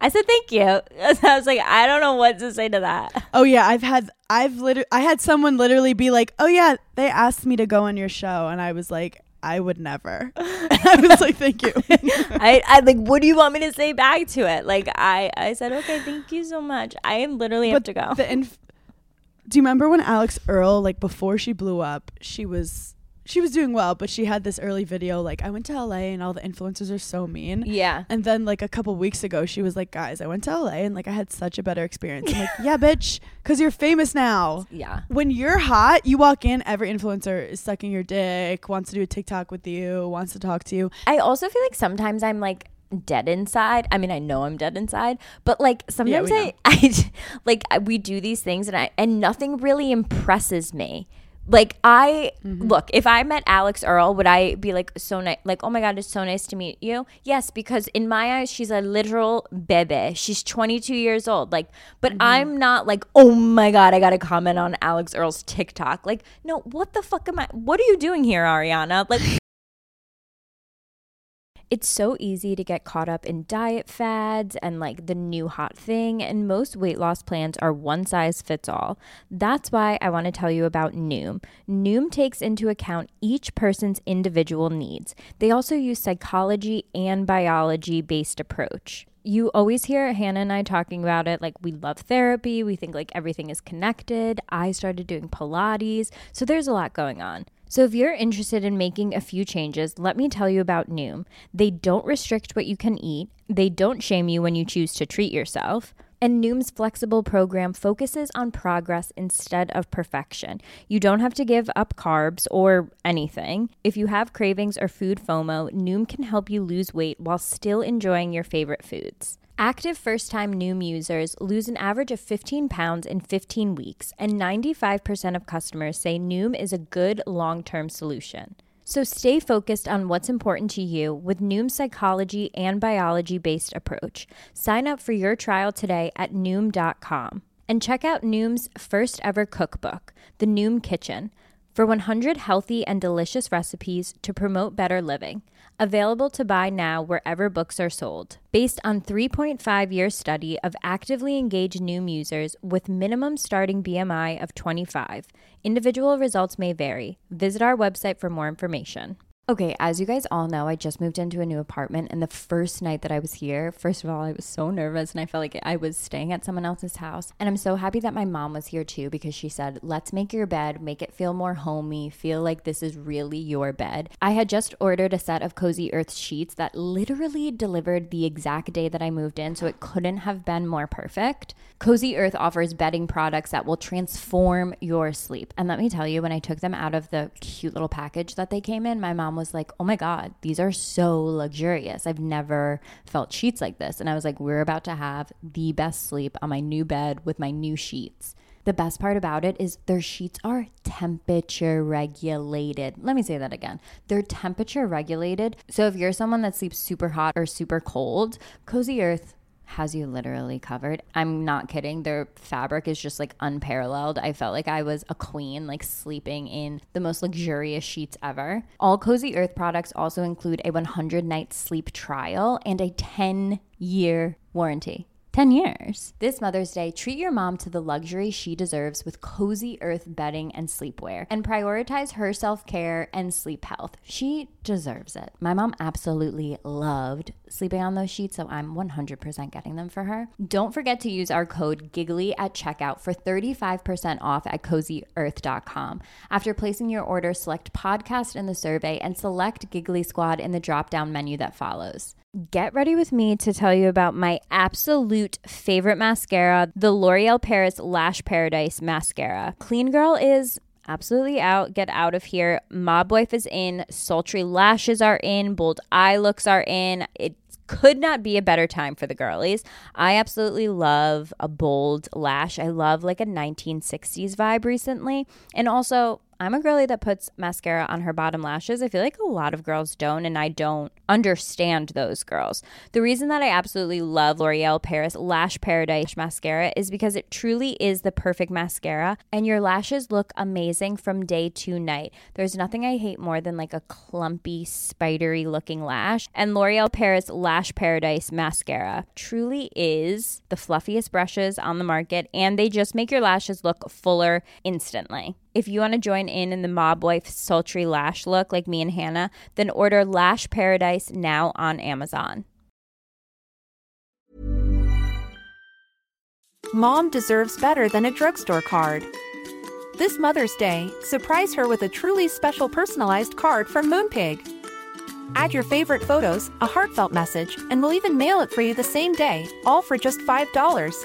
I said, Thank you. I was like, I don't know what to say to that. Oh yeah, I've had I've literally I had someone literally be like, "Oh yeah, they asked me to go on your show," and I was like, "I would never." and I was like, "Thank you." I, I like, what do you want me to say back to it? Like, I, I said, Okay, thank you so much. I literally have to go. Inf- Do you remember when Alix Earle, like before she blew up, she was she was doing well, but she had this early video like, "I went to LA and all the influencers are so mean." yeah. And then like a couple weeks ago, she was like, "Guys, I went to LA and like I had such a better experience." I'm like, "Yeah, bitch, cuz you're famous now." Yeah. when you're hot, you walk in, every influencer is sucking your dick, wants to do a TikTok with you, wants to talk to you. I also feel like sometimes I'm like dead inside. I mean, I know I'm dead inside, but like sometimes we I. I like I, we do these things and I and nothing really impresses me. Like I Mm-hmm. look, if I met Alix Earle, would I be like so nice? Like, oh my god, it's so nice to meet you. Yes, because in my eyes, she's a literal bebe. She's 22 years old. Like, but Mm-hmm. I'm not like, oh my god, I got to comment on Alix Earle's TikTok. Like, no, what the fuck am I? What are you doing here, Ariana? Like. It's so easy to get caught up in diet fads and like the new hot thing, and most weight loss plans are one size fits all. That's why I want to tell you about Noom. Noom takes into account each person's individual needs. They also use psychology and biology based approach. You always hear Hannah and I talking about it like we love therapy, we think like everything is connected. I started doing Pilates, so there's a lot going on. So, if you're interested in making a few changes, let me tell you about Noom. They don't restrict what you can eat, they don't shame you when you choose to treat yourself. And Noom's flexible program focuses on progress instead of perfection. You don't have to give up carbs or anything. If you have cravings or food FOMO, Noom can help you lose weight while still enjoying your favorite foods. Active first time Noom users lose an average of 15 pounds in 15 weeks, and 95% of customers say Noom is a good long term solution. So stay focused on what's important to you with Noom's psychology and biology based approach. Sign up for your trial today at Noom.com and check out Noom's first ever cookbook, The Noom Kitchen, for 100 healthy and delicious recipes to promote better living. Available to buy now wherever books are sold. Based on 3.5 year study of actively engaged Noom users with minimum starting BMI of 25. Individual results may vary. Visit our website for more information. Okay, as you guys all know, I just moved into a new apartment, and the first night that I was here, first of all, I was so nervous and I felt like I was staying at someone else's house. And I'm so happy that my mom was here too because she said, Let's make your bed, make it feel more homey, feel like this is really your bed. I had just ordered a set of Cozy Earth sheets that literally delivered the exact day that I moved in, so it couldn't have been more perfect. Cozy Earth offers bedding products that will transform your sleep. And let me tell you, when I took them out of the cute little package that they came in, my mom was like, oh my God, these are so luxurious. I've never felt sheets like this. And I was like, we're about to have the best sleep on my new bed with my new sheets. The best part about it is their sheets are temperature regulated. Let me say that again. They're temperature regulated. So if you're someone that sleeps super hot or super cold, Cozy Earth has you literally covered. I'm not kidding. Their fabric is just like unparalleled. I felt like I was a queen, like sleeping in the most luxurious sheets ever. All Cozy Earth products also include a 100 night sleep trial and a 10 year warranty. 10 years. This Mother's Day, treat your mom to the luxury she deserves with Cozy Earth bedding and sleepwear and prioritize her self care and sleep health. She deserves it. My mom absolutely loved sleeping on those sheets, so I'm 100% getting them for her. Don't forget to use our code GIGGLY at checkout for 35% off at cozyearth.com. After placing your order, select podcast in the survey and select Giggly Squad in the drop down menu that follows. Get ready with me to tell you about my absolute favorite mascara, the L'Oreal Paris Lash Paradise Mascara. Clean Girl is absolutely out. Get out of here. Mob Wife is in. Sultry lashes are in. Bold eye looks are in. It could not be a better time for the girlies. I absolutely love a bold lash. I love like a 1960s vibe recently. And also, I'm a girly that puts mascara on her bottom lashes. I feel like a lot of girls don't, and I don't understand those girls. The reason that I absolutely love L'Oreal Paris Lash Paradise mascara is because it truly is the perfect mascara, and your lashes look amazing from day to night. There's nothing I hate more than like a clumpy, spidery looking lash, and L'Oreal Paris Lash Paradise mascara truly is the fluffiest brushes on the market, and they just make your lashes look fuller instantly. If you want to join in in the mob wife sultry lash look like me and Hannah, then order Lash Paradise now on Amazon. Mom deserves better than a drugstore card. This Mother's Day, surprise her with a truly special personalized card from Moonpig. Add your favorite photos, a heartfelt message, and we'll even mail it for you the same day, all for just $5.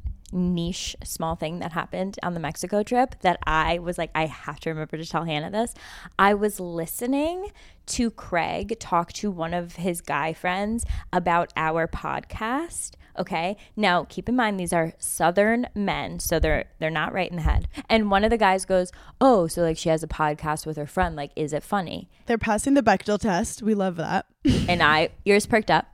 niche small thing that happened on the Mexico trip that I was like, I have to remember to tell Hannah this. I was listening to Craig talk to one of his guy friends about our podcast. Okay. Now keep in mind these are southern men, so they're they're not right in the head. And one of the guys goes, Oh, so like she has a podcast with her friend, like, is it funny? They're passing the Bechdel test. We love that. and I ears perked up.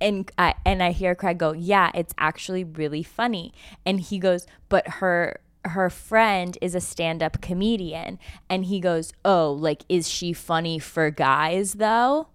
And I and I hear Craig go, "Yeah, it's actually really funny." And he goes, "But her her friend is a stand-up comedian." And he goes, "Oh, like is she funny for guys though?"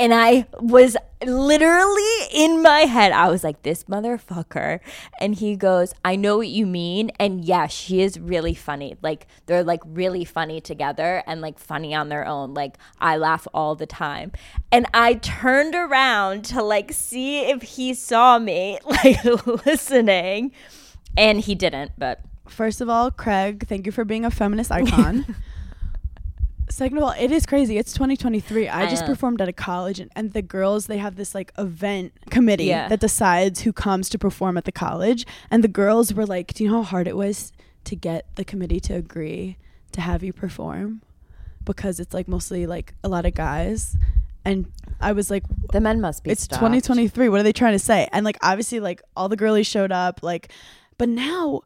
And I was literally in my head, I was like, this motherfucker. And he goes, I know what you mean. And yeah, she is really funny. Like, they're like really funny together and like funny on their own. Like, I laugh all the time. And I turned around to like see if he saw me, like listening. And he didn't, but First of all, Craig, thank you for being a feminist icon. Second of all, it is crazy. It's 2023. I, I just know. performed at a college, and, and the girls they have this like event committee Yeah. that decides who comes to perform at the college. And the girls were like, "Do you know how hard it was to get the committee to agree to have you perform?" Because it's like mostly like a lot of guys, and I was like, the men must be it's stopped. 2023 what are they trying to say and like obviously like all the girlies showed up like but now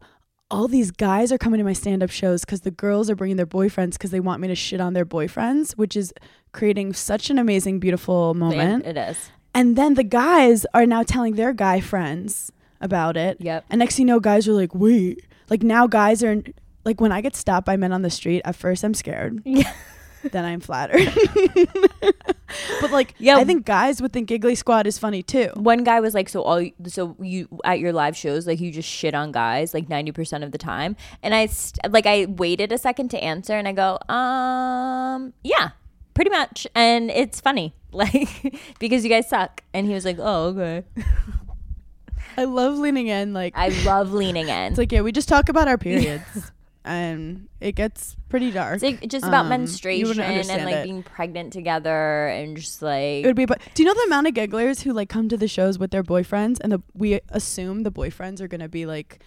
all these guys are coming to my stand-up shows because the girls are bringing their boyfriends because they want me to shit on their boyfriends which is creating such an amazing beautiful moment It is. and then the guys are now telling their guy friends about it Yep. and next thing you know guys are like wait like now guys are like when i get stopped by men on the street at first i'm scared Yeah. Then i'm flattered but like Yeah. i think guys would think giggly squad is funny too one guy was like, "So all so you at your live shows, like you just shit on guys like ninety percent of the time." And I st- like I waited a second to answer, and I go, "Um, yeah, pretty much." And it's funny, like because you guys suck. And he was like, "Oh, okay." I love leaning in. Like I love leaning in. it's like yeah, we just talk about our periods, and it gets pretty dark. It's like just about Um, menstruation and like it. being pregnant together and just like It would be. But do you know the amount of gigglers who like come to the shows with their boyfriends, and the we assume the boyfriends are gonna be like,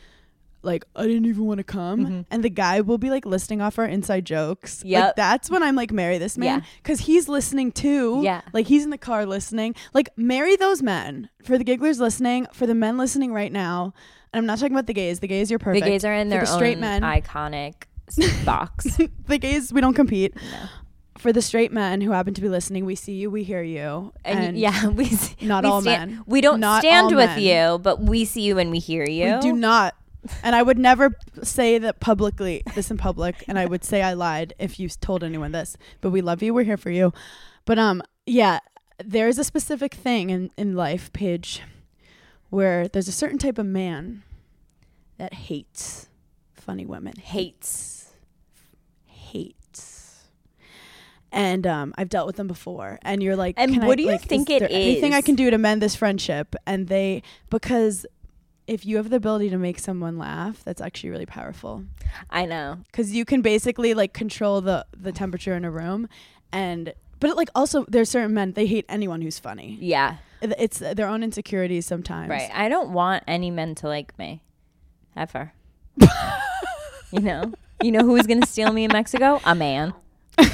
like I didn't even want to come, mm-hmm. and the guy will be like listing off our inside jokes. Like that's when I'm like, marry this man, Yeah. because he's listening too. Yeah. like he's in the car listening. Like marry those men for the gigglers listening, for the men listening right now. And I'm not talking about the gays. The gays, you're perfect. the gays are in their the straight own men. iconic box. the gays, we don't compete. No. For the straight men who happen to be listening, we see you, we hear you, And, yeah, we s- not we all stand- men. We don't Not stand with men. you, but we see you and we hear you. We do not. And I would never say that publicly, this in public, and I would say I lied if you told anyone this. But we love you. We're here for you. But um, yeah, there is a specific thing in in life, Paige, where there's a certain type of man that hates funny women. hates. hates. And um, I've dealt with them before, and you're like, And can what I, do you like, think is it there Anything I can do to mend this friendship, and they because if you have the ability to make someone laugh, that's actually really powerful. I know. Because you can basically like control the the temperature in a room, and but like also there's certain men they hate anyone who's funny. Yeah. It's their own insecurities sometimes. Right. I don't want any men to like me. Ever. you know? You know who's going to steal me in Mexico? A man.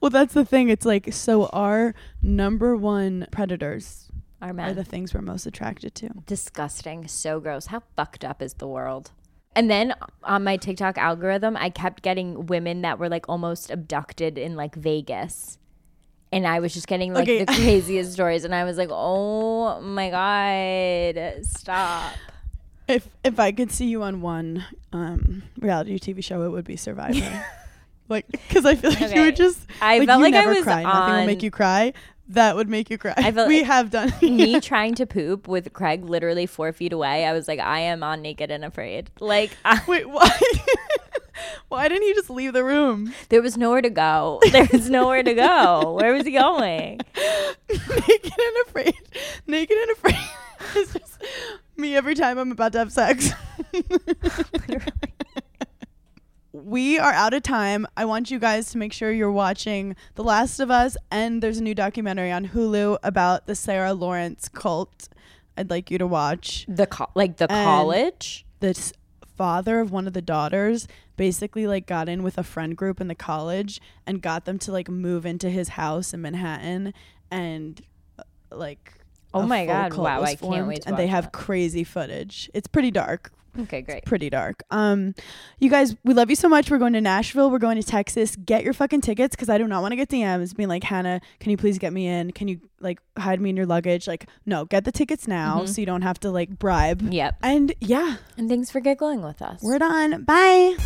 Well, that's the thing. It's like so our number one predators are men. the things we're most attracted to. Disgusting. So gross. How fucked up is the world? And then on my TikTok algorithm, I kept getting women that were like almost abducted in like Vegas. And I was just getting like Okay. the craziest stories. And I was like, oh my God, stop. If if I could see you on one um, reality TV show, it would be Survivor. like, because I feel like you would just. I like, felt you like I never was cry. Nothing will make you cry. That would make you cry. I felt we like have done. me trying to poop with Craig literally four feet away. I was like, I am on naked and afraid. Like, I, Wait, why? why didn't he just leave the room? there was nowhere to go. There was nowhere to go. Where was he going? Naked and afraid. Naked and afraid. it's just me every time I'm about to have sex. We are out of time. I want you guys to make sure you're watching The Last of Us, and there's a new documentary on Hulu about the Sarah Lawrence cult. I'd like you to watch. The co- like the And- college. This father of one of the daughters basically like got in with a friend group in the college and got them to like move into his house in Manhattan and uh, like Oh my God. Wow, I can't formed, wait to and they have that. crazy footage. It's pretty dark Okay, great. pretty dark. Um, you guys, we love you so much. We're going to Nashville. We're going to Texas. Get your fucking tickets because I do not want to get DMs being like, Hannah, can you please get me in? Can you like hide me in your luggage? Like, no, get the tickets now Mhm. so you don't have to like bribe. Yep. And yeah, And thanks for giggling with us. we're done. Bye.